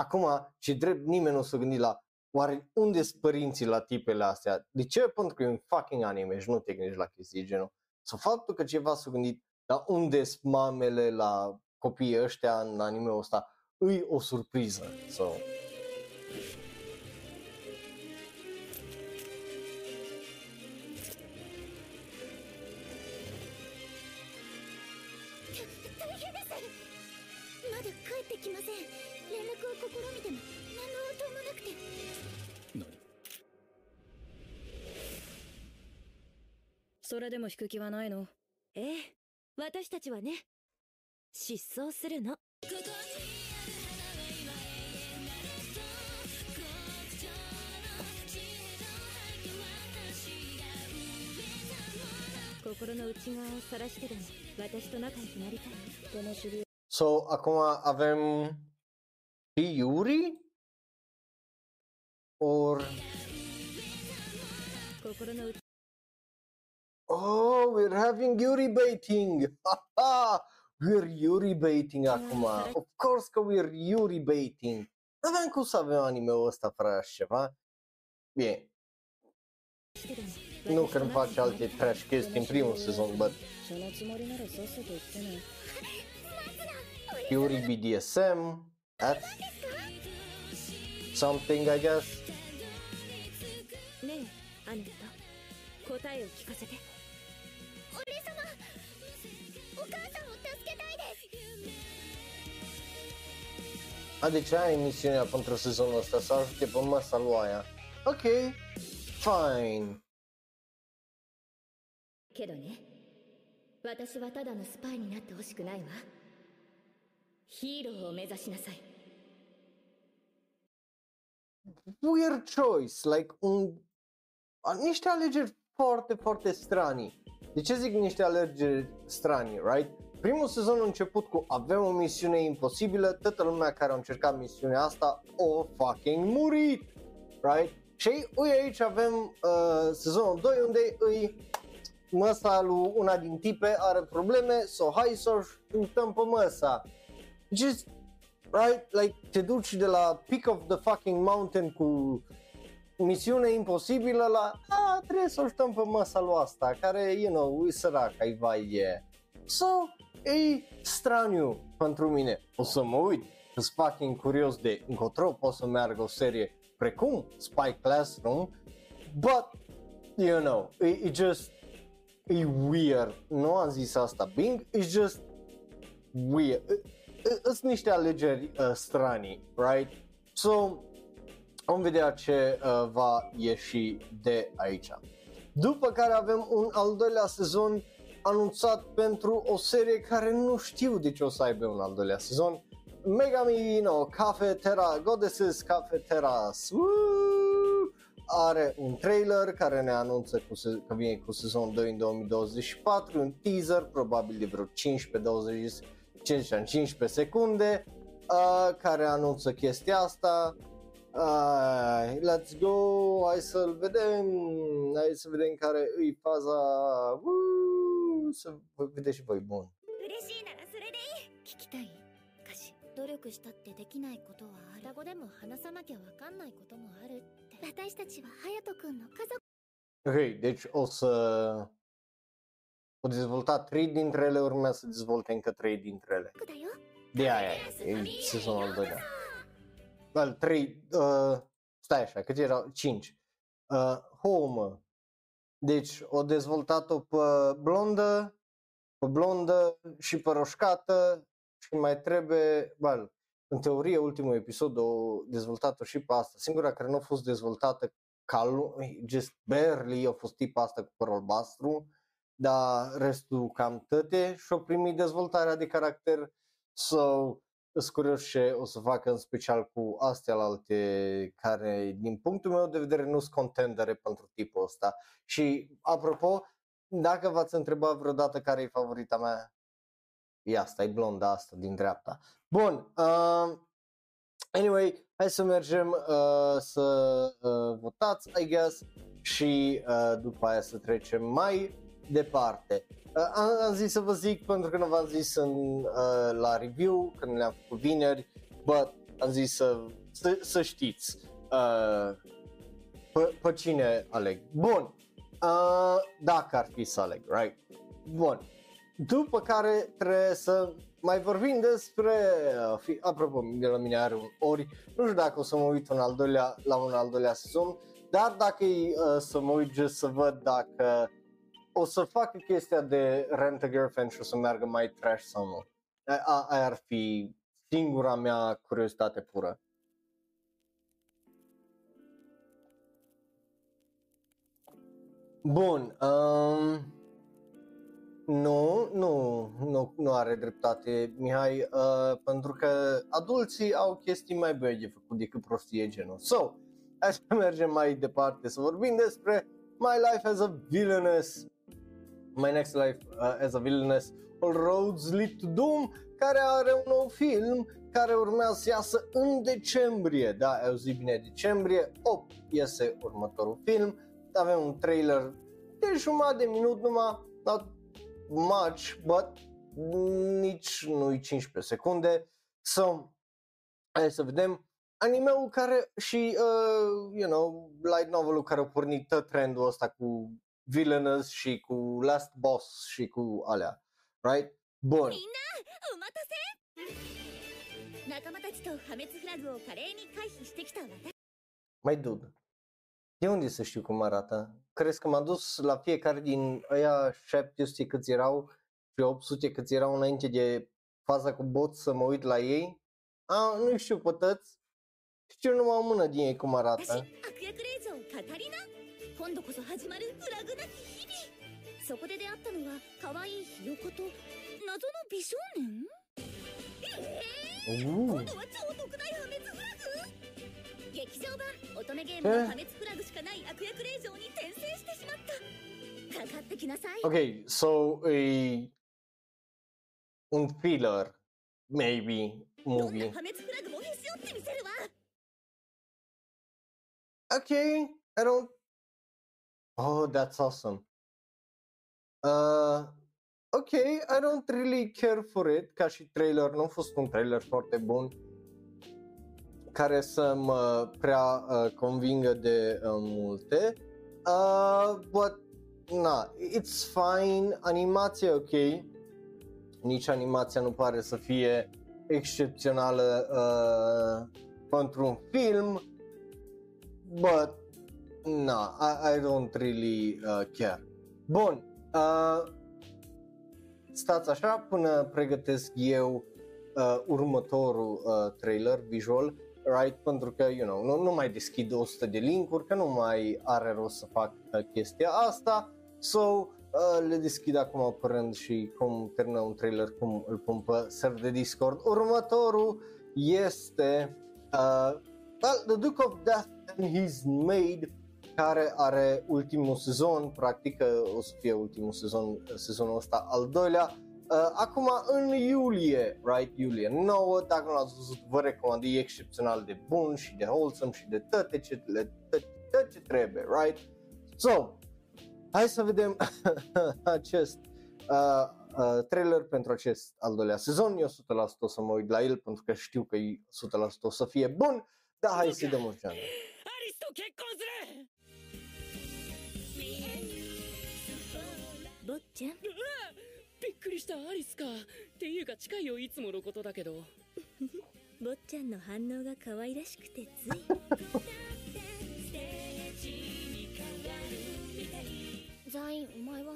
acum și drept nimeni nu s-a gândit la oare unde sunt părinții la tipele astea? De ce? Pentru că e un fucking anime și nu te gândești la chestii de genul. Sau faptul că ceva s-a gândit la unde sunt mamele la copiii ăștia în anime-ul ăsta îi o surpriză. So, それでも引く気はないの？ええ私たちはね。失踪するの。So, acum avem și Yuri? Or... 心の内 Oh, we're having Yuri baiting! Haha! We're Yuri baiting acum. Of course că we're Yuri baiting. Nu aveam cum să avem anime-ul ăsta fără așa ceva. Bine, してでも nu că nu face alte trash chestii în primul sezon, but そのつもりならさっさと言ってね Yuri BDSM, that's something I guess. ねえアネット答えを聞かせて 俺様お母さんを助けたいです A, deci aia e misiunea pentru sezonul ăsta, să ajute pe masa lui aia. Ok, fine. けどね私はただのスパイになってほしくないわヒーローを目指しなさい Weird choice, like un... a, niște alegeri foarte, foarte stranii. De ce zic niște alegeri stranii, right? Primul sezon a început cu avem o misiune imposibilă, toată lumea care a încercat misiunea asta o fucking murit, right? Și ui aici avem uh, sezonul 2 unde îi măsa lui una din tipe are probleme, so hai să o uităm pe măsa. Just, right? Like, te duci de la peak of the fucking mountain cu misiune imposibilă la, a, trebuie să o ajutăm pe măsa lui asta, care, you know, e săracă, e vai e. So, e straniu pentru mine. O să mă uit, sunt fucking curios de încotro pot să meargă o serie precum Spy Classroom, but, you know, e, e just, e weird. Nu am zis asta, Bing, e just weird. Sunt niște alegeri uh, stranii, right? So, vom vedea ce uh, va ieși de aici. După care avem un al doilea sezon anunțat pentru o serie care nu știu de ce o să aibă un al doilea sezon. Megami no Cafetera Goddesses Cafeteras Woo! are un trailer care ne anunță cu se- că vine cu sezon 2 în 2024, un teaser probabil de vreo 15-20 15 secunde uh, care anunță chestia asta Uh, let's go, hai să-l vedem, hai să vedem care e faza, Woo! să vă vedeți și voi, bun. 嬉しいならそれでいい聞きたい歌詞努力したってできないことはある双子でも話さなきゃわかんないこともあるって私たちは隼人君の家族 Ok, deci o să o dezvolta 3 dintre ele, urmează să dezvolte încă 3 dintre ele. だよ De aia e sezonul al doilea. Al 3, uh, stai așa, cât erau? 5. Uh, home. Deci o dezvoltat-o pe blondă, pe blondă și pe roșcată și mai trebuie, well, în teorie ultimul episod o dezvoltat-o și pe asta. Singura care nu a fost dezvoltată ca lu- just barely a fost tipa asta cu păr albastru, dar restul cam tăte și-o primit dezvoltarea de caracter so, sunt curios ce o să facă în special cu astea alte care din punctul meu de vedere nu sunt contendere pentru tipul ăsta. Și apropo dacă v-ați întrebat vreodată care e favorita mea e asta, e blonda asta din dreapta. Bun, uh, anyway hai să mergem uh, să uh, votați I guess și uh, după aia să trecem mai departe Uh, am, am zis să vă zic pentru că nu v-am zis în, uh, la review când le-am făcut vineri, but am zis să, să, să știți uh, pe, pe cine aleg. Bun, uh, dacă ar fi să aleg, right? Bun, după care trebuie să mai vorbim despre, uh, fi, apropo, de la mine are un ori, nu știu dacă o să mă uit un al doilea, la un al doilea sezon, dar dacă e uh, să mă uit just să văd dacă o să facă chestia de rent a girlfriend și o să meargă mai trash sau nu. A- a- aia ar fi singura mea curiozitate pură. Bun, um, nu, nu, nu, nu are dreptate Mihai, uh, pentru că adulții au chestii mai bune de făcut decât prostie genul. So, hai să mergem mai departe să vorbim despre My Life as a Villainess My Next Life uh, as a Villainess, All Roads Lead to Doom, care are un nou film care urmează să iasă în decembrie. Da, au zis bine, decembrie 8 iese următorul film. Avem un trailer de jumătate de minut numai, not much, but nici nu-i 15 secunde. So, hai să vedem animeul care și, uh, you know, light novelul care a pornit tot trendul ăsta cu Villainous și cu Last Boss și cu alea. Right? Bun. Mai dude, de unde să știu cum arată? Crezi că m-am dus la fiecare din aia 700 câți erau și 800 câți erau înainte de faza cu bot să mă uit la ei? A, nu știu pătăți, știu numai o mână din ei cum arată. 今度こそ始まるフラグなき日々。そこで出会ったのは可愛いひよこと謎の美少年？えー、Uh, 今度は超特大破滅フラグ。劇場版乙女ゲームの破滅フラグしかない悪役令嬢に転生してしまった。かかってきなさい。Ok, so e un filler, maybe, movie. 破滅フラグもへし折ってみせるわ。Okay, I don't. Oh, that's awesome. Uh, ok, I don't really care for it. Ca și trailer, nu a fost un trailer foarte bun care să mă prea uh, convingă de uh, multe. Uh, but, na, it's fine. Animația e ok. Nici animația nu pare să fie excepțională uh, pentru un film but no, I, I don't really uh, care. Bun, uh, stați așa până pregătesc eu uh, următorul uh, trailer visual, right? Pentru că, you know, nu, nu mai deschid 100 de linkuri, că nu mai are rost să fac uh, chestia asta. So, uh, le deschid acum apărând și cum termină un trailer, cum îl pun pe server de Discord. Următorul este uh, well, The Duke of Death and His Maid, care are ultimul sezon, practic că o să fie ultimul sezon, sezonul ăsta al doilea, Uh, acum în iulie, right, iulie 9, dacă nu l-ați văzut, vă recomand, e excepțional de bun și de wholesome și de toate ce, le, tot, tot ce trebuie, right? So, hai să vedem acest uh, uh, trailer pentru acest al doilea sezon. Eu 100% o să mă uit la el pentru că știu că e 100% o să fie bun, dar hai să-i dăm o șansă. 坊ちゃん。びっくりしたアリスか。っていうか近いよいつものことだけど。坊ちゃんの反応が可愛らしくてつい。ザインお前は？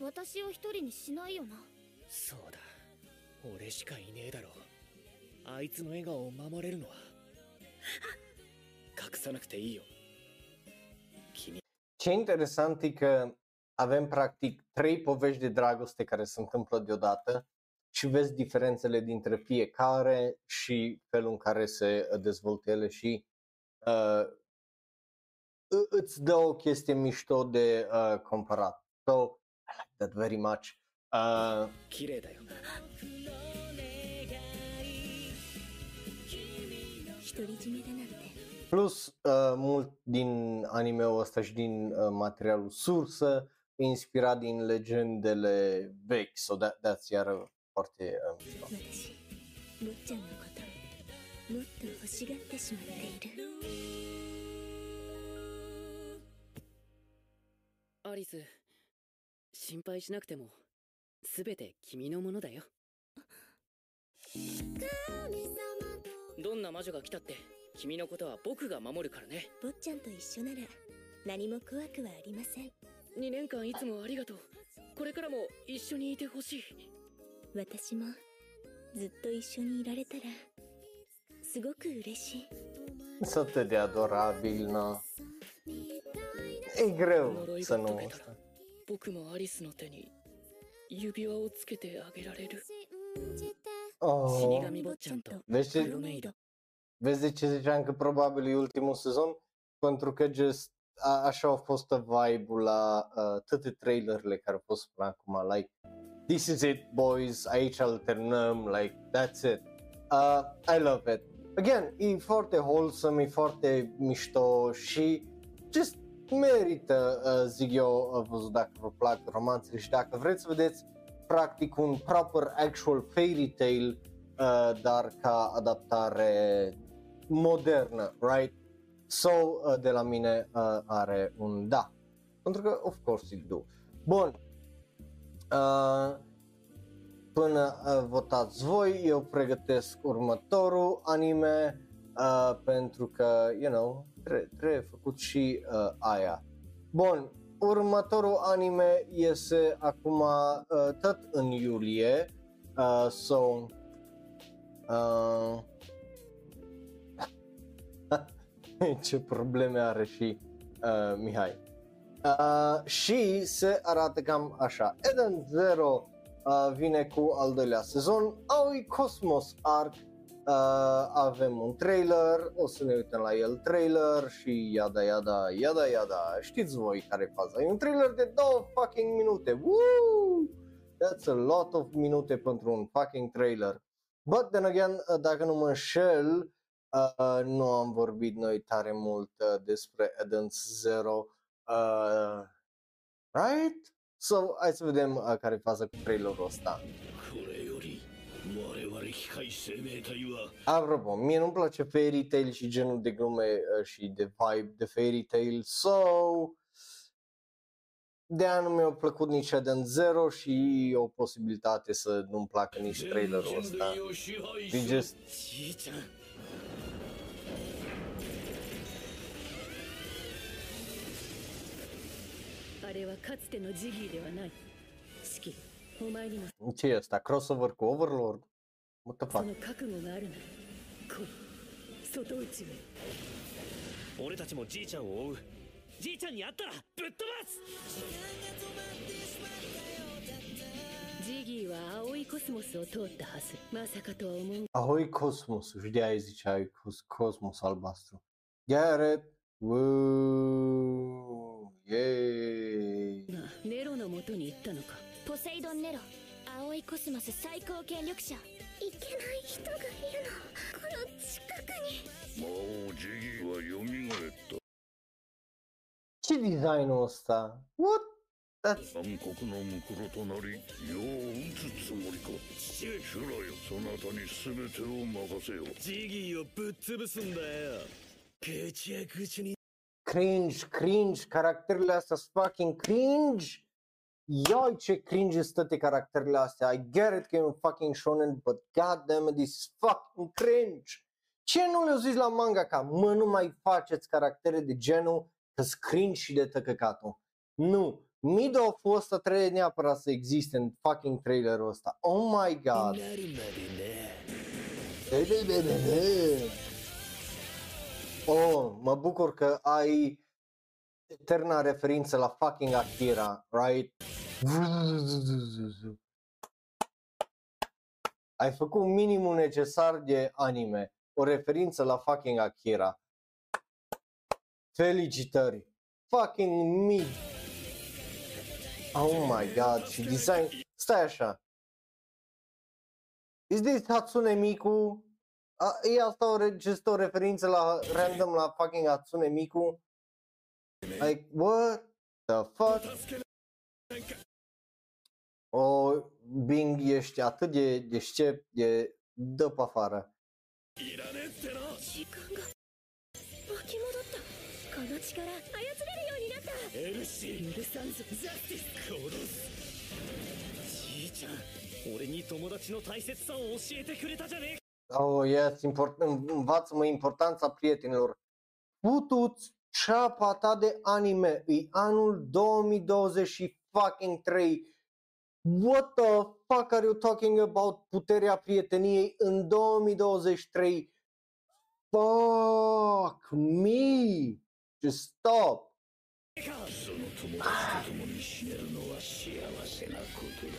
私を一人にしないよな。そうだ。俺しかいねえだろあいつの笑顔を守れるのは。隠さなくていいよ。君。Ce interesant e că avem practic trei povești de dragoste care se întâmplă deodată și vezi diferențele dintre fiecare și felul în care se uh, dezvoltă ele și uh, îți dă o chestie mișto de uh, comparat. So, I like that very much. Uh, plus uh, mult din anime-ul ăsta și din uh, materialul sursă inspirat din legendele vechi, so that, that's iară foarte uh, リス心配しなくても全て君のものだよどんな魔女が来たって君のことは僕が守るからね坊ちゃんと一緒なら何も怖くはありません2年間いつもありがとう。これからも一緒にいてほしい。私もずっと一緒にいられたらすごく嬉しい。外でアドラビル僕もアリスの手に指輪をつけてあげられる。ああ、oh. A, așa a fost vibe-ul la uh, toate trailerele care au fost până acum, like, this is it boys, aici alternăm, like, that's it. Uh, I love it. Again, e foarte wholesome, e foarte mișto și just merită, uh, zic eu, uh, văzut dacă vă plac romanțele și dacă vreți să vedeți practic un proper actual fairy tale, uh, dar ca adaptare modernă, right? So, uh, de la mine uh, are un da. Pentru că, of course, it do. Bun. Uh, până uh, votați voi, eu pregătesc următorul anime uh, pentru că, you know, trebuie, trebuie făcut și uh, aia. Bun, următorul anime iese acum uh, tot în iulie, uh, so uh, ce probleme are și uh, Mihai. Uh, și se arată cam așa. Eden Zero uh, vine cu al doilea sezon, Aoi Cosmos Arc, uh, avem un trailer, o să ne uităm la el trailer și yada yada yada yada, știți voi care e faza, e un trailer de două fucking minute, Woo! That's a lot of minute pentru un fucking trailer. But then again, uh, dacă nu mă înșel, Uh, nu am vorbit noi tare mult uh, despre Eden's Zero, uh, right? So, hai să vedem uh, care e faza cu trailerul ăsta. Apropo, mie nu-mi place Fairy Tail și genul de glume uh, și de vibe de Fairy Tail, so de aia nu mi-a plăcut nici Eden Zero și o posibilitate să nu-mi placă nici trailerul ăsta. Just れはかつてのジギーではないシキお前にも ce e ăsta? Crossover cu Overlord? What the そ?の覚悟があるない外宇宙へ俺たちもじいちゃんを追うじいちゃんに会ったらぶっ飛ばすジギーは青いコスモスを通ったはずまさかとは思う Ahoi Cosmos, și de-aia ziceai cos- Cosmos albastru. Garrett, woo, yay. がネロのもとに行ったのか？ポセイドンネロ。青いコスモス最高権力者。いけない人がいるの。この近くに。魔王ジギーは蘇った。Ce designul ăsta? What? That's... 暗黒のムクロとなり世を打つつもりか。父上シュラよ。そなたに全てを任せよ。うジギーをぶっ潰すんだよ。ぐちやぐちに cringe, cringe, caracterele astea sunt fucking cringe. Ioi ce cringe sunt toate caracterele astea. I get it că e un fucking shonen, but god damn it, this fucking cringe. Ce nu le-au zis la manga ca, mă, nu mai faceți caractere de genul că cringe și de tăcăcatul. Nu, Mido a fost a trebuie neapărat să existe în fucking trailerul ăsta. Oh my god. Bine, bine, bine. Oh, mă bucur că ai eterna referință la fucking Akira, right? Ai făcut minimul necesar de anime, o referință la fucking Akira. Felicitări! Fucking me! Oh my god, și design... Stai așa! Is this Hatsune Miku? A, e asta o, re- just o referință la random la fucking Hatsune Miku? Like, what the fuck? O, Bing, ești atât de deștept, de dă pe afară. いらねえってな時間が巻き戻ったこの力操れるようになったエルシー許さんぞザスティス殺すじいちゃん俺に友達の大切さを教えてくれたじゃねえ Oh, yes, import- învață-mă importanța prietenilor. Putuți ceapa ta de anime, e anul 2020 fucking 3. What the fuck are you talking about puterea prieteniei în 2023? Fuck me! Just stop! その友達と共に死ねるのは幸せなことだ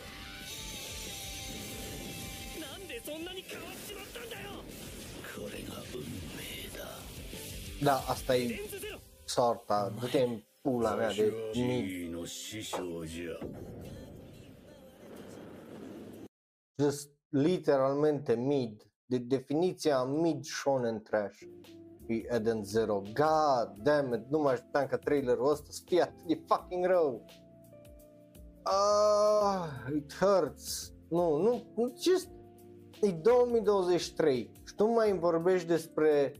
なんでそんなに変わ Da, asta e sorta, du-te în pula mea de mid. Just literalmente mid. De definiția mid shonen trash e Eden Zero. God damn it, nu mai așteptam ca trailerul ăsta să fie atât de fucking rău. Ah, it hurts. Nu, nu, nu, just e 2023 și tu mai vorbești despre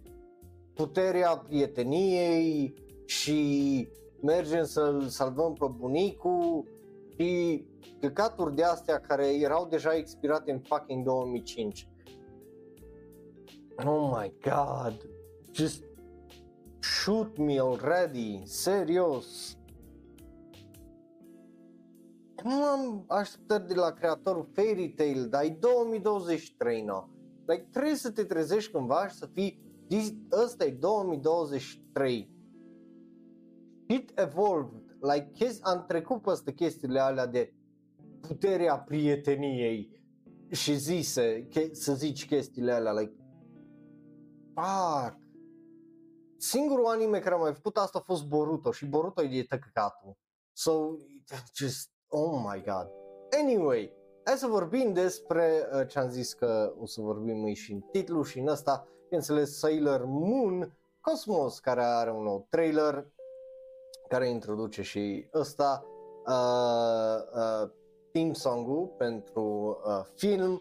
puterea prieteniei și mergem să-l salvăm pe bunicul și căcaturi de astea care erau deja expirate în fucking 2005. Oh my god, just shoot me already, serios. Nu am așteptări de la creatorul Fairy Tail, dar e 2023, no. Like, trebuie să te trezești cândva și să fii, this- ăsta e 2023. It evolved, like, chesti- am trecut peste chestiile alea de puterea prieteniei și zise, che- să zici chestiile alea, like, fuck. Singurul anime care a mai făcut asta a fost Boruto și Boruto e de tăcăcatul. So, just, oh my god. Anyway, hai să vorbim despre uh, ce am zis că o să vorbim și în titlu și în ăsta, bineînțeles Sailor Moon Cosmos, care are un nou trailer care introduce și ăsta uh, uh, theme song-ul pentru uh, film.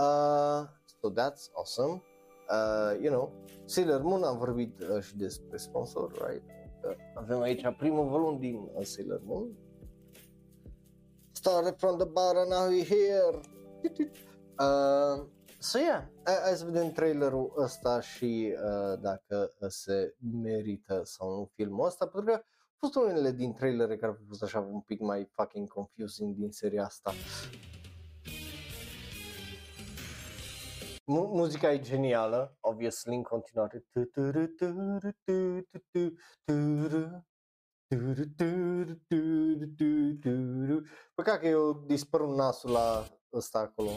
Uh, so that's awesome. Uh, you know, Sailor Moon am vorbit uh, și despre sponsor, right? Uh, avem aici primul volum din uh, Sailor Moon. Started from the bottom, now we here. Uh, so yeah, hai, hai să vedem trailerul ăsta și uh, dacă uh, se merită sau nu filmul ăsta, pentru că au fost unele din trailere care au fost așa un pic mai fucking confusing din seria asta. Mu- muzica e genială, obviously, în continuare. Păcat că eu dispărut nasul la ăsta acolo.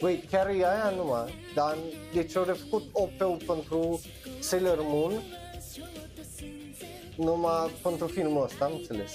Wait, chiar e aia numai, dar deci au refăcut OP-ul pentru Sailor Moon numai pentru filmul ăsta, am înțeles.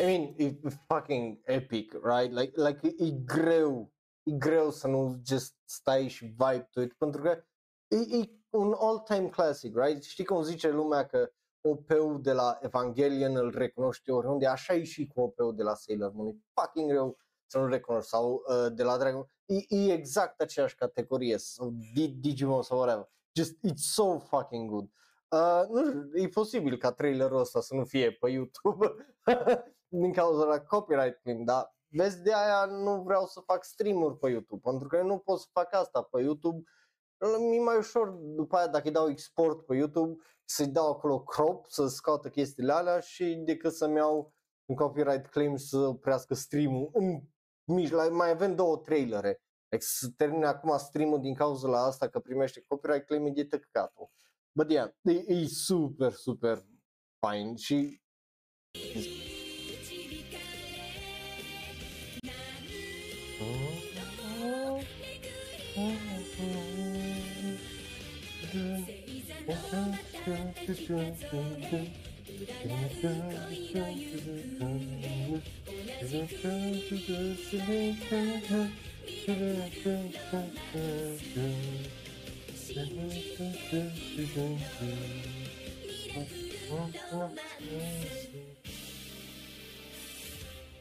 I mean, e fucking epic, right? Like, like e greu, e greu să nu just stai și vibe to it, pentru că e, e un all-time classic, right? Știi cum zice lumea că OP-ul de la Evangelion îl recunoști oriunde, așa e și cu OP-ul de la Sailor Moon, e fucking greu să nu recunoști, sau uh, de la Dragon, e, e exact aceeași categorie, sau Di- Digimon sau whatever, just it's so fucking good. Uh, nu știu, e posibil ca trailerul ăsta să nu fie pe YouTube din cauza la copyright claim, dar vezi de aia nu vreau să fac stream-uri pe YouTube, pentru că eu nu pot să fac asta pe YouTube, mi-e mai ușor după aia dacă îi dau export pe YouTube să-i dau acolo crop, să scoată chestiile alea și decât să-mi iau un copyright claim să oprească stream-ul în mijloc, mai avem două trailere. Deci să termine acum stream-ul din cauza la asta că primește copyright claim e de tăcăcatul. But yeah, e, e super, super fain și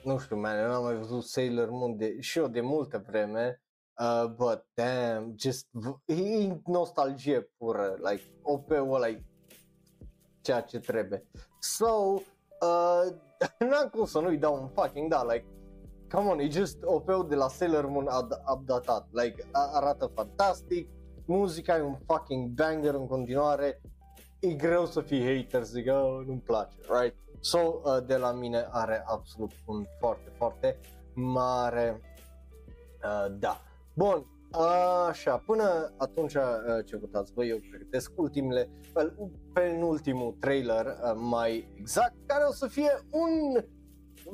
nu știu, man, eu n-am mai văzut Sailor Moon de, și eu de multă vreme, uh, but damn, just, v- e nostalgie pură, like, OP-ul ăla e ceea ce trebuie. So, uh, n-am cum să nu-i dau un fucking da, like, come on, e just OP-ul de la Sailor Moon ad- updatat, like, a- arată fantastic, muzica e un fucking banger în continuare, e greu să fii hater, zic, oh, nu-mi place, right? So, uh, de la mine are absolut un foarte, foarte mare uh, da. Bun, așa, până atunci uh, ce votați voi, eu pregătesc ultimele, well, penultimul trailer uh, mai exact, care o să fie un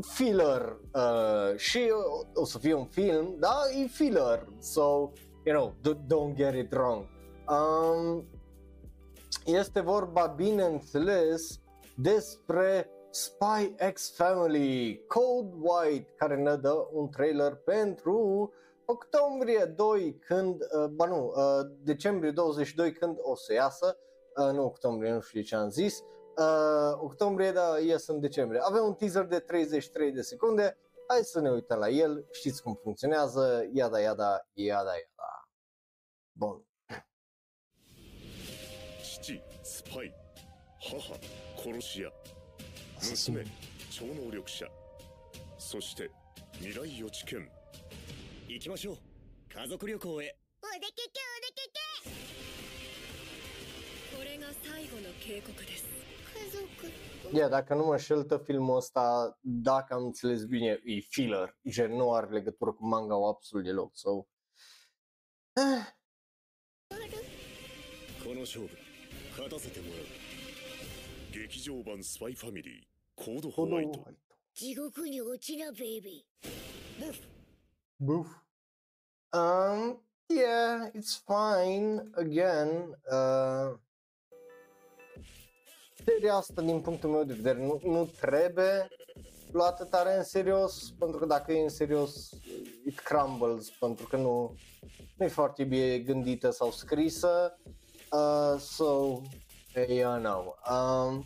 filler uh, și o, o să fie un film, da, e filler, so, you know, d- don't get it wrong. Um, este vorba, bineînțeles, despre Spy X Family Code White, care ne dă un trailer pentru octombrie 2, când, uh, ba nu, uh, decembrie 22, când o să iasă, uh, nu octombrie, nu știu ce am zis, uh, octombrie, da, ies în decembrie. Avem un teaser de 33 de secunde, hai să ne uităm la el, știți cum funcționează, iada, iada, iada, iada. Bun. 父スパイ母殺し屋娘超能力者そして未来予知犬 行きましょう家族旅行へお出けけお出けけこれが最後の警告です家族 Ia, dacă nu mă înșel, filmul ăsta, dacă am înțeles bine, e filler, gen nu are legătură cu manga absolut deloc, so... Eh, この勝負勝たせてもらう劇場版スパイファミリーコードホワイト地獄に落ちなベイビー Boof. Um, yeah, it's fine. Again, uh, seria asta, din punctul meu de vedere, nu, nu trebuie luată tare în serios, pentru că dacă e în serios, it crumbles, pentru că nu, nu e foarte bine gândită sau scrisă. Uh, so, yeah, know. Um,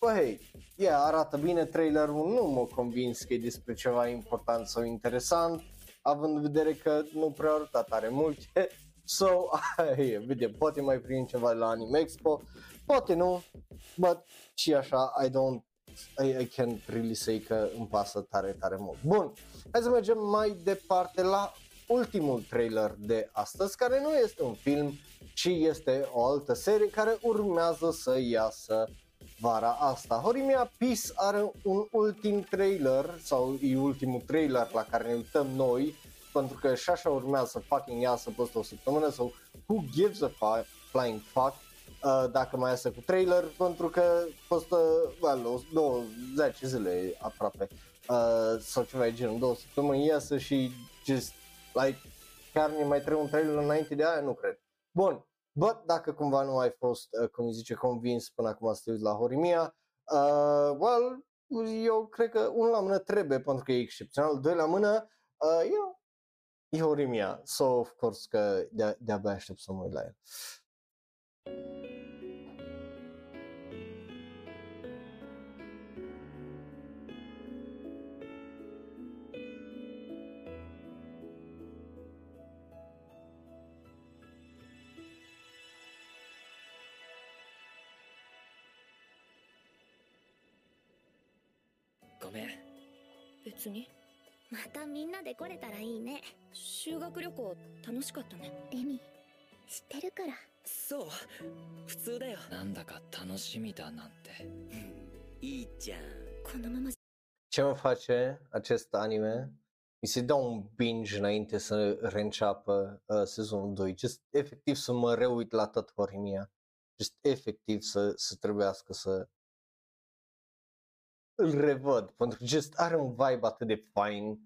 Bă, hei, yeah, arată bine trailerul, nu mă convins că e despre ceva important sau interesant, având în vedere că nu prea arătat tare multe. So, hey, vedem, poate mai prind ceva la Anime Expo, poate nu, but și așa, I don't, I, I can't really say că îmi pasă tare, tare mult. Bun, hai să mergem mai departe la ultimul trailer de astăzi, care nu este un film, ci este o altă serie care urmează să iasă vara asta. Horimia Peace are un ultim trailer sau e ultimul trailer la care ne uităm noi pentru că și așa urmează să fucking iasă peste o săptămână sau who gives a fuck, flying fuck uh, dacă mai iasă cu trailer pentru că peste well, o, două, 10 zile aproape uh, sau ceva de genul, două săptămâni iasă și just like chiar ne mai trebuie un trailer înainte de aia, nu cred. Bun, But dacă cumva nu ai fost, uh, cum îi zice, convins până acum să te uiți la Horimia, uh, well, eu cred că unul la mână trebuie pentru că e excepțional, doi la mână, uh, eu, e Horimia, so of course că de- de-abia aștept să mă uit la el. 別にまたみんなで来れたらいいね修学旅行楽しかったねレミ知ってるからそう普通だよなんだか楽しみだなんていいじゃんこのまま Ce mă face acest anime? Mi se dă un binge înainte să reînceapă uh, sezonul 2, just efectiv să mă reuit la tot Horimia, just efectiv să, să trebuiască să îl revăd, pentru că just are un vibe atât de fain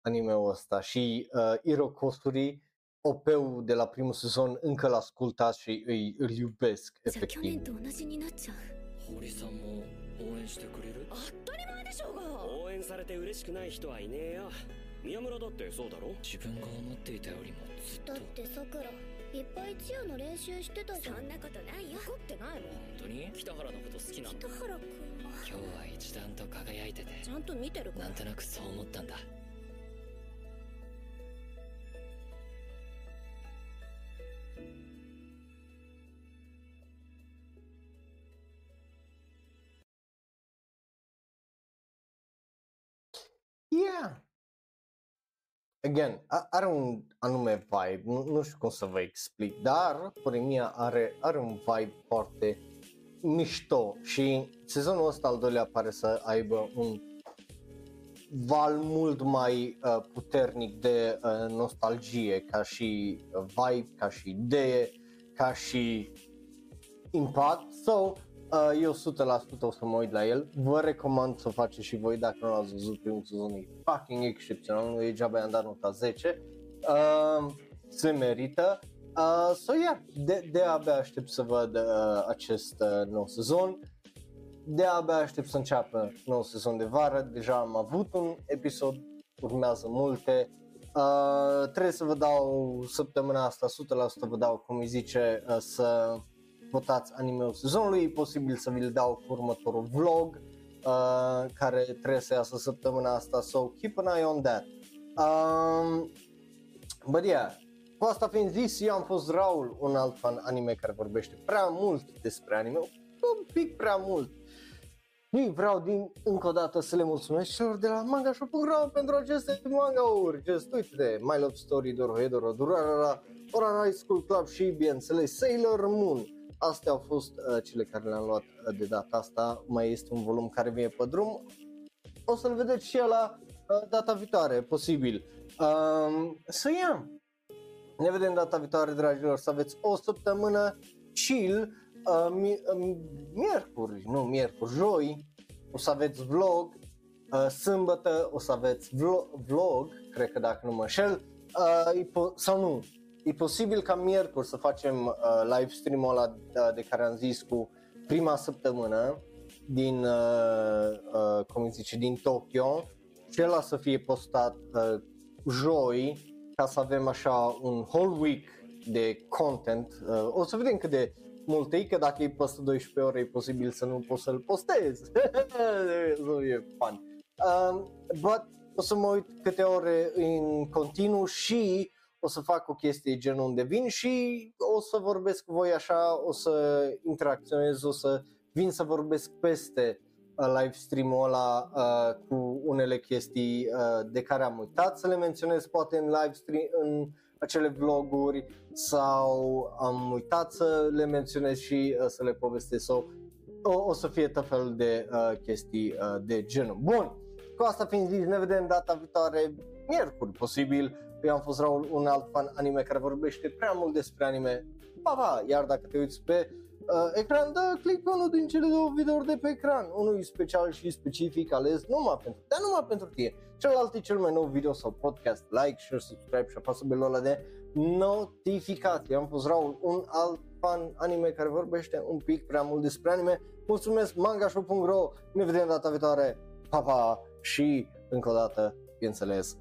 anime-ul ăsta și uh, Iro Kosuri, OP-ul de la primul sezon încă l-ascultat și îi, îl iubesc じゃあ去 efectiv. 年と同じになっちゃう堀さんも応援してくれる当たり前でしょうが応援されて嬉しくない人はいねえよ宮村だってそうだろ自分が思っていたよりもずっとだってさくら いっぱいチアの練習してたじゃん。そんなことないよ。怒ってないもん本当に？北原のこと好きなの北原君は？今日は一段と輝いてて。ちゃんと見てるから。なんとなくそう思ったんだ Again, a- are un anume vibe, nu, nu știu cum să vă explic, dar Poremia are, are un vibe foarte mișto și sezonul ăsta al doilea pare să aibă un val mult mai uh, puternic de uh, nostalgie ca și uh, vibe, ca și idee, ca și impact. So, uh, eu 100% o să mă uit la el. Vă recomand să o faceți și voi dacă nu ați văzut primul sezon. E fucking excepțional, nu e geaba am dat nota 10. Uh, se merită. Uh, so, yeah, de, de abia aștept să văd uh, acest uh, nou sezon de abia aștept să înceapă nou sezon de vară, deja am avut un episod, urmează multe, uh, trebuie să vă dau săptămâna asta, 100% vă dau, cum îi zice, uh, să votați anime sezonului, e posibil să vi-l dau cu următorul vlog, uh, care trebuie să iasă săptămâna asta, so keep an eye on that. Um, but yeah, cu asta fiind zis, eu am fost Raul, un alt fan anime care vorbește prea mult despre anime, un pic prea mult nu vreau din încă o dată să le mulțumesc celor de la Manga Shop.ro pentru aceste manga-uri. Just uite, My Love Story, Dorohedoro, Durarara, Oran High School Club și, bineînțeles, Sailor Moon. Astea au fost uh, cele care le-am luat uh, de data asta. Mai este un volum care vine pe drum. O să-l vedeți și la uh, data viitoare, posibil. Uh, să ia. Ne vedem data viitoare, dragilor, să aveți o săptămână chill uh, mi- uh, miercuri, nu miercuri, joi o să aveți vlog, uh, sâmbătă o să aveți vlog, vlog cred că dacă nu mă înșel, uh, po- sau nu, e posibil ca miercuri să facem uh, live stream-ul ăla uh, de care am zis cu prima săptămână din, uh, uh, cum zice, din Tokyo și ăla să fie postat uh, joi ca să avem așa un whole week de content. Uh, o să vedem cât de multe, că dacă e peste 12 ore e posibil să nu poți să-l postez. nu e fun. Um, but o să mă uit câte ore în continuu și o să fac o chestie genul unde vin și o să vorbesc cu voi așa, o să interacționez, o să vin să vorbesc peste uh, live stream-ul ăla uh, cu unele chestii uh, de care am uitat să le menționez poate în live stream, în acele vloguri sau am uitat să le menționez și uh, să le povestesc sau o, o să fie tot fel de uh, chestii uh, de genul. Bun, cu asta fiind zis, ne vedem data viitoare, miercuri posibil. Eu am fost Raul, un alt fan anime care vorbește prea mult despre anime. Pa, pa! Iar dacă te uiți pe uh, ecran, da, click pe unul din cele două videouri de pe ecran. Unul e special și specific ales numai pentru tine, numai pentru tine. Celălalt e cel mai nou video sau podcast, like, share, subscribe și apasă belul ăla de notificații. Am fost Raul, un alt fan anime care vorbește un pic prea mult despre anime. Mulțumesc mangashow.ro, ne vedem data viitoare, pa, pa și încă o dată, bineînțeles,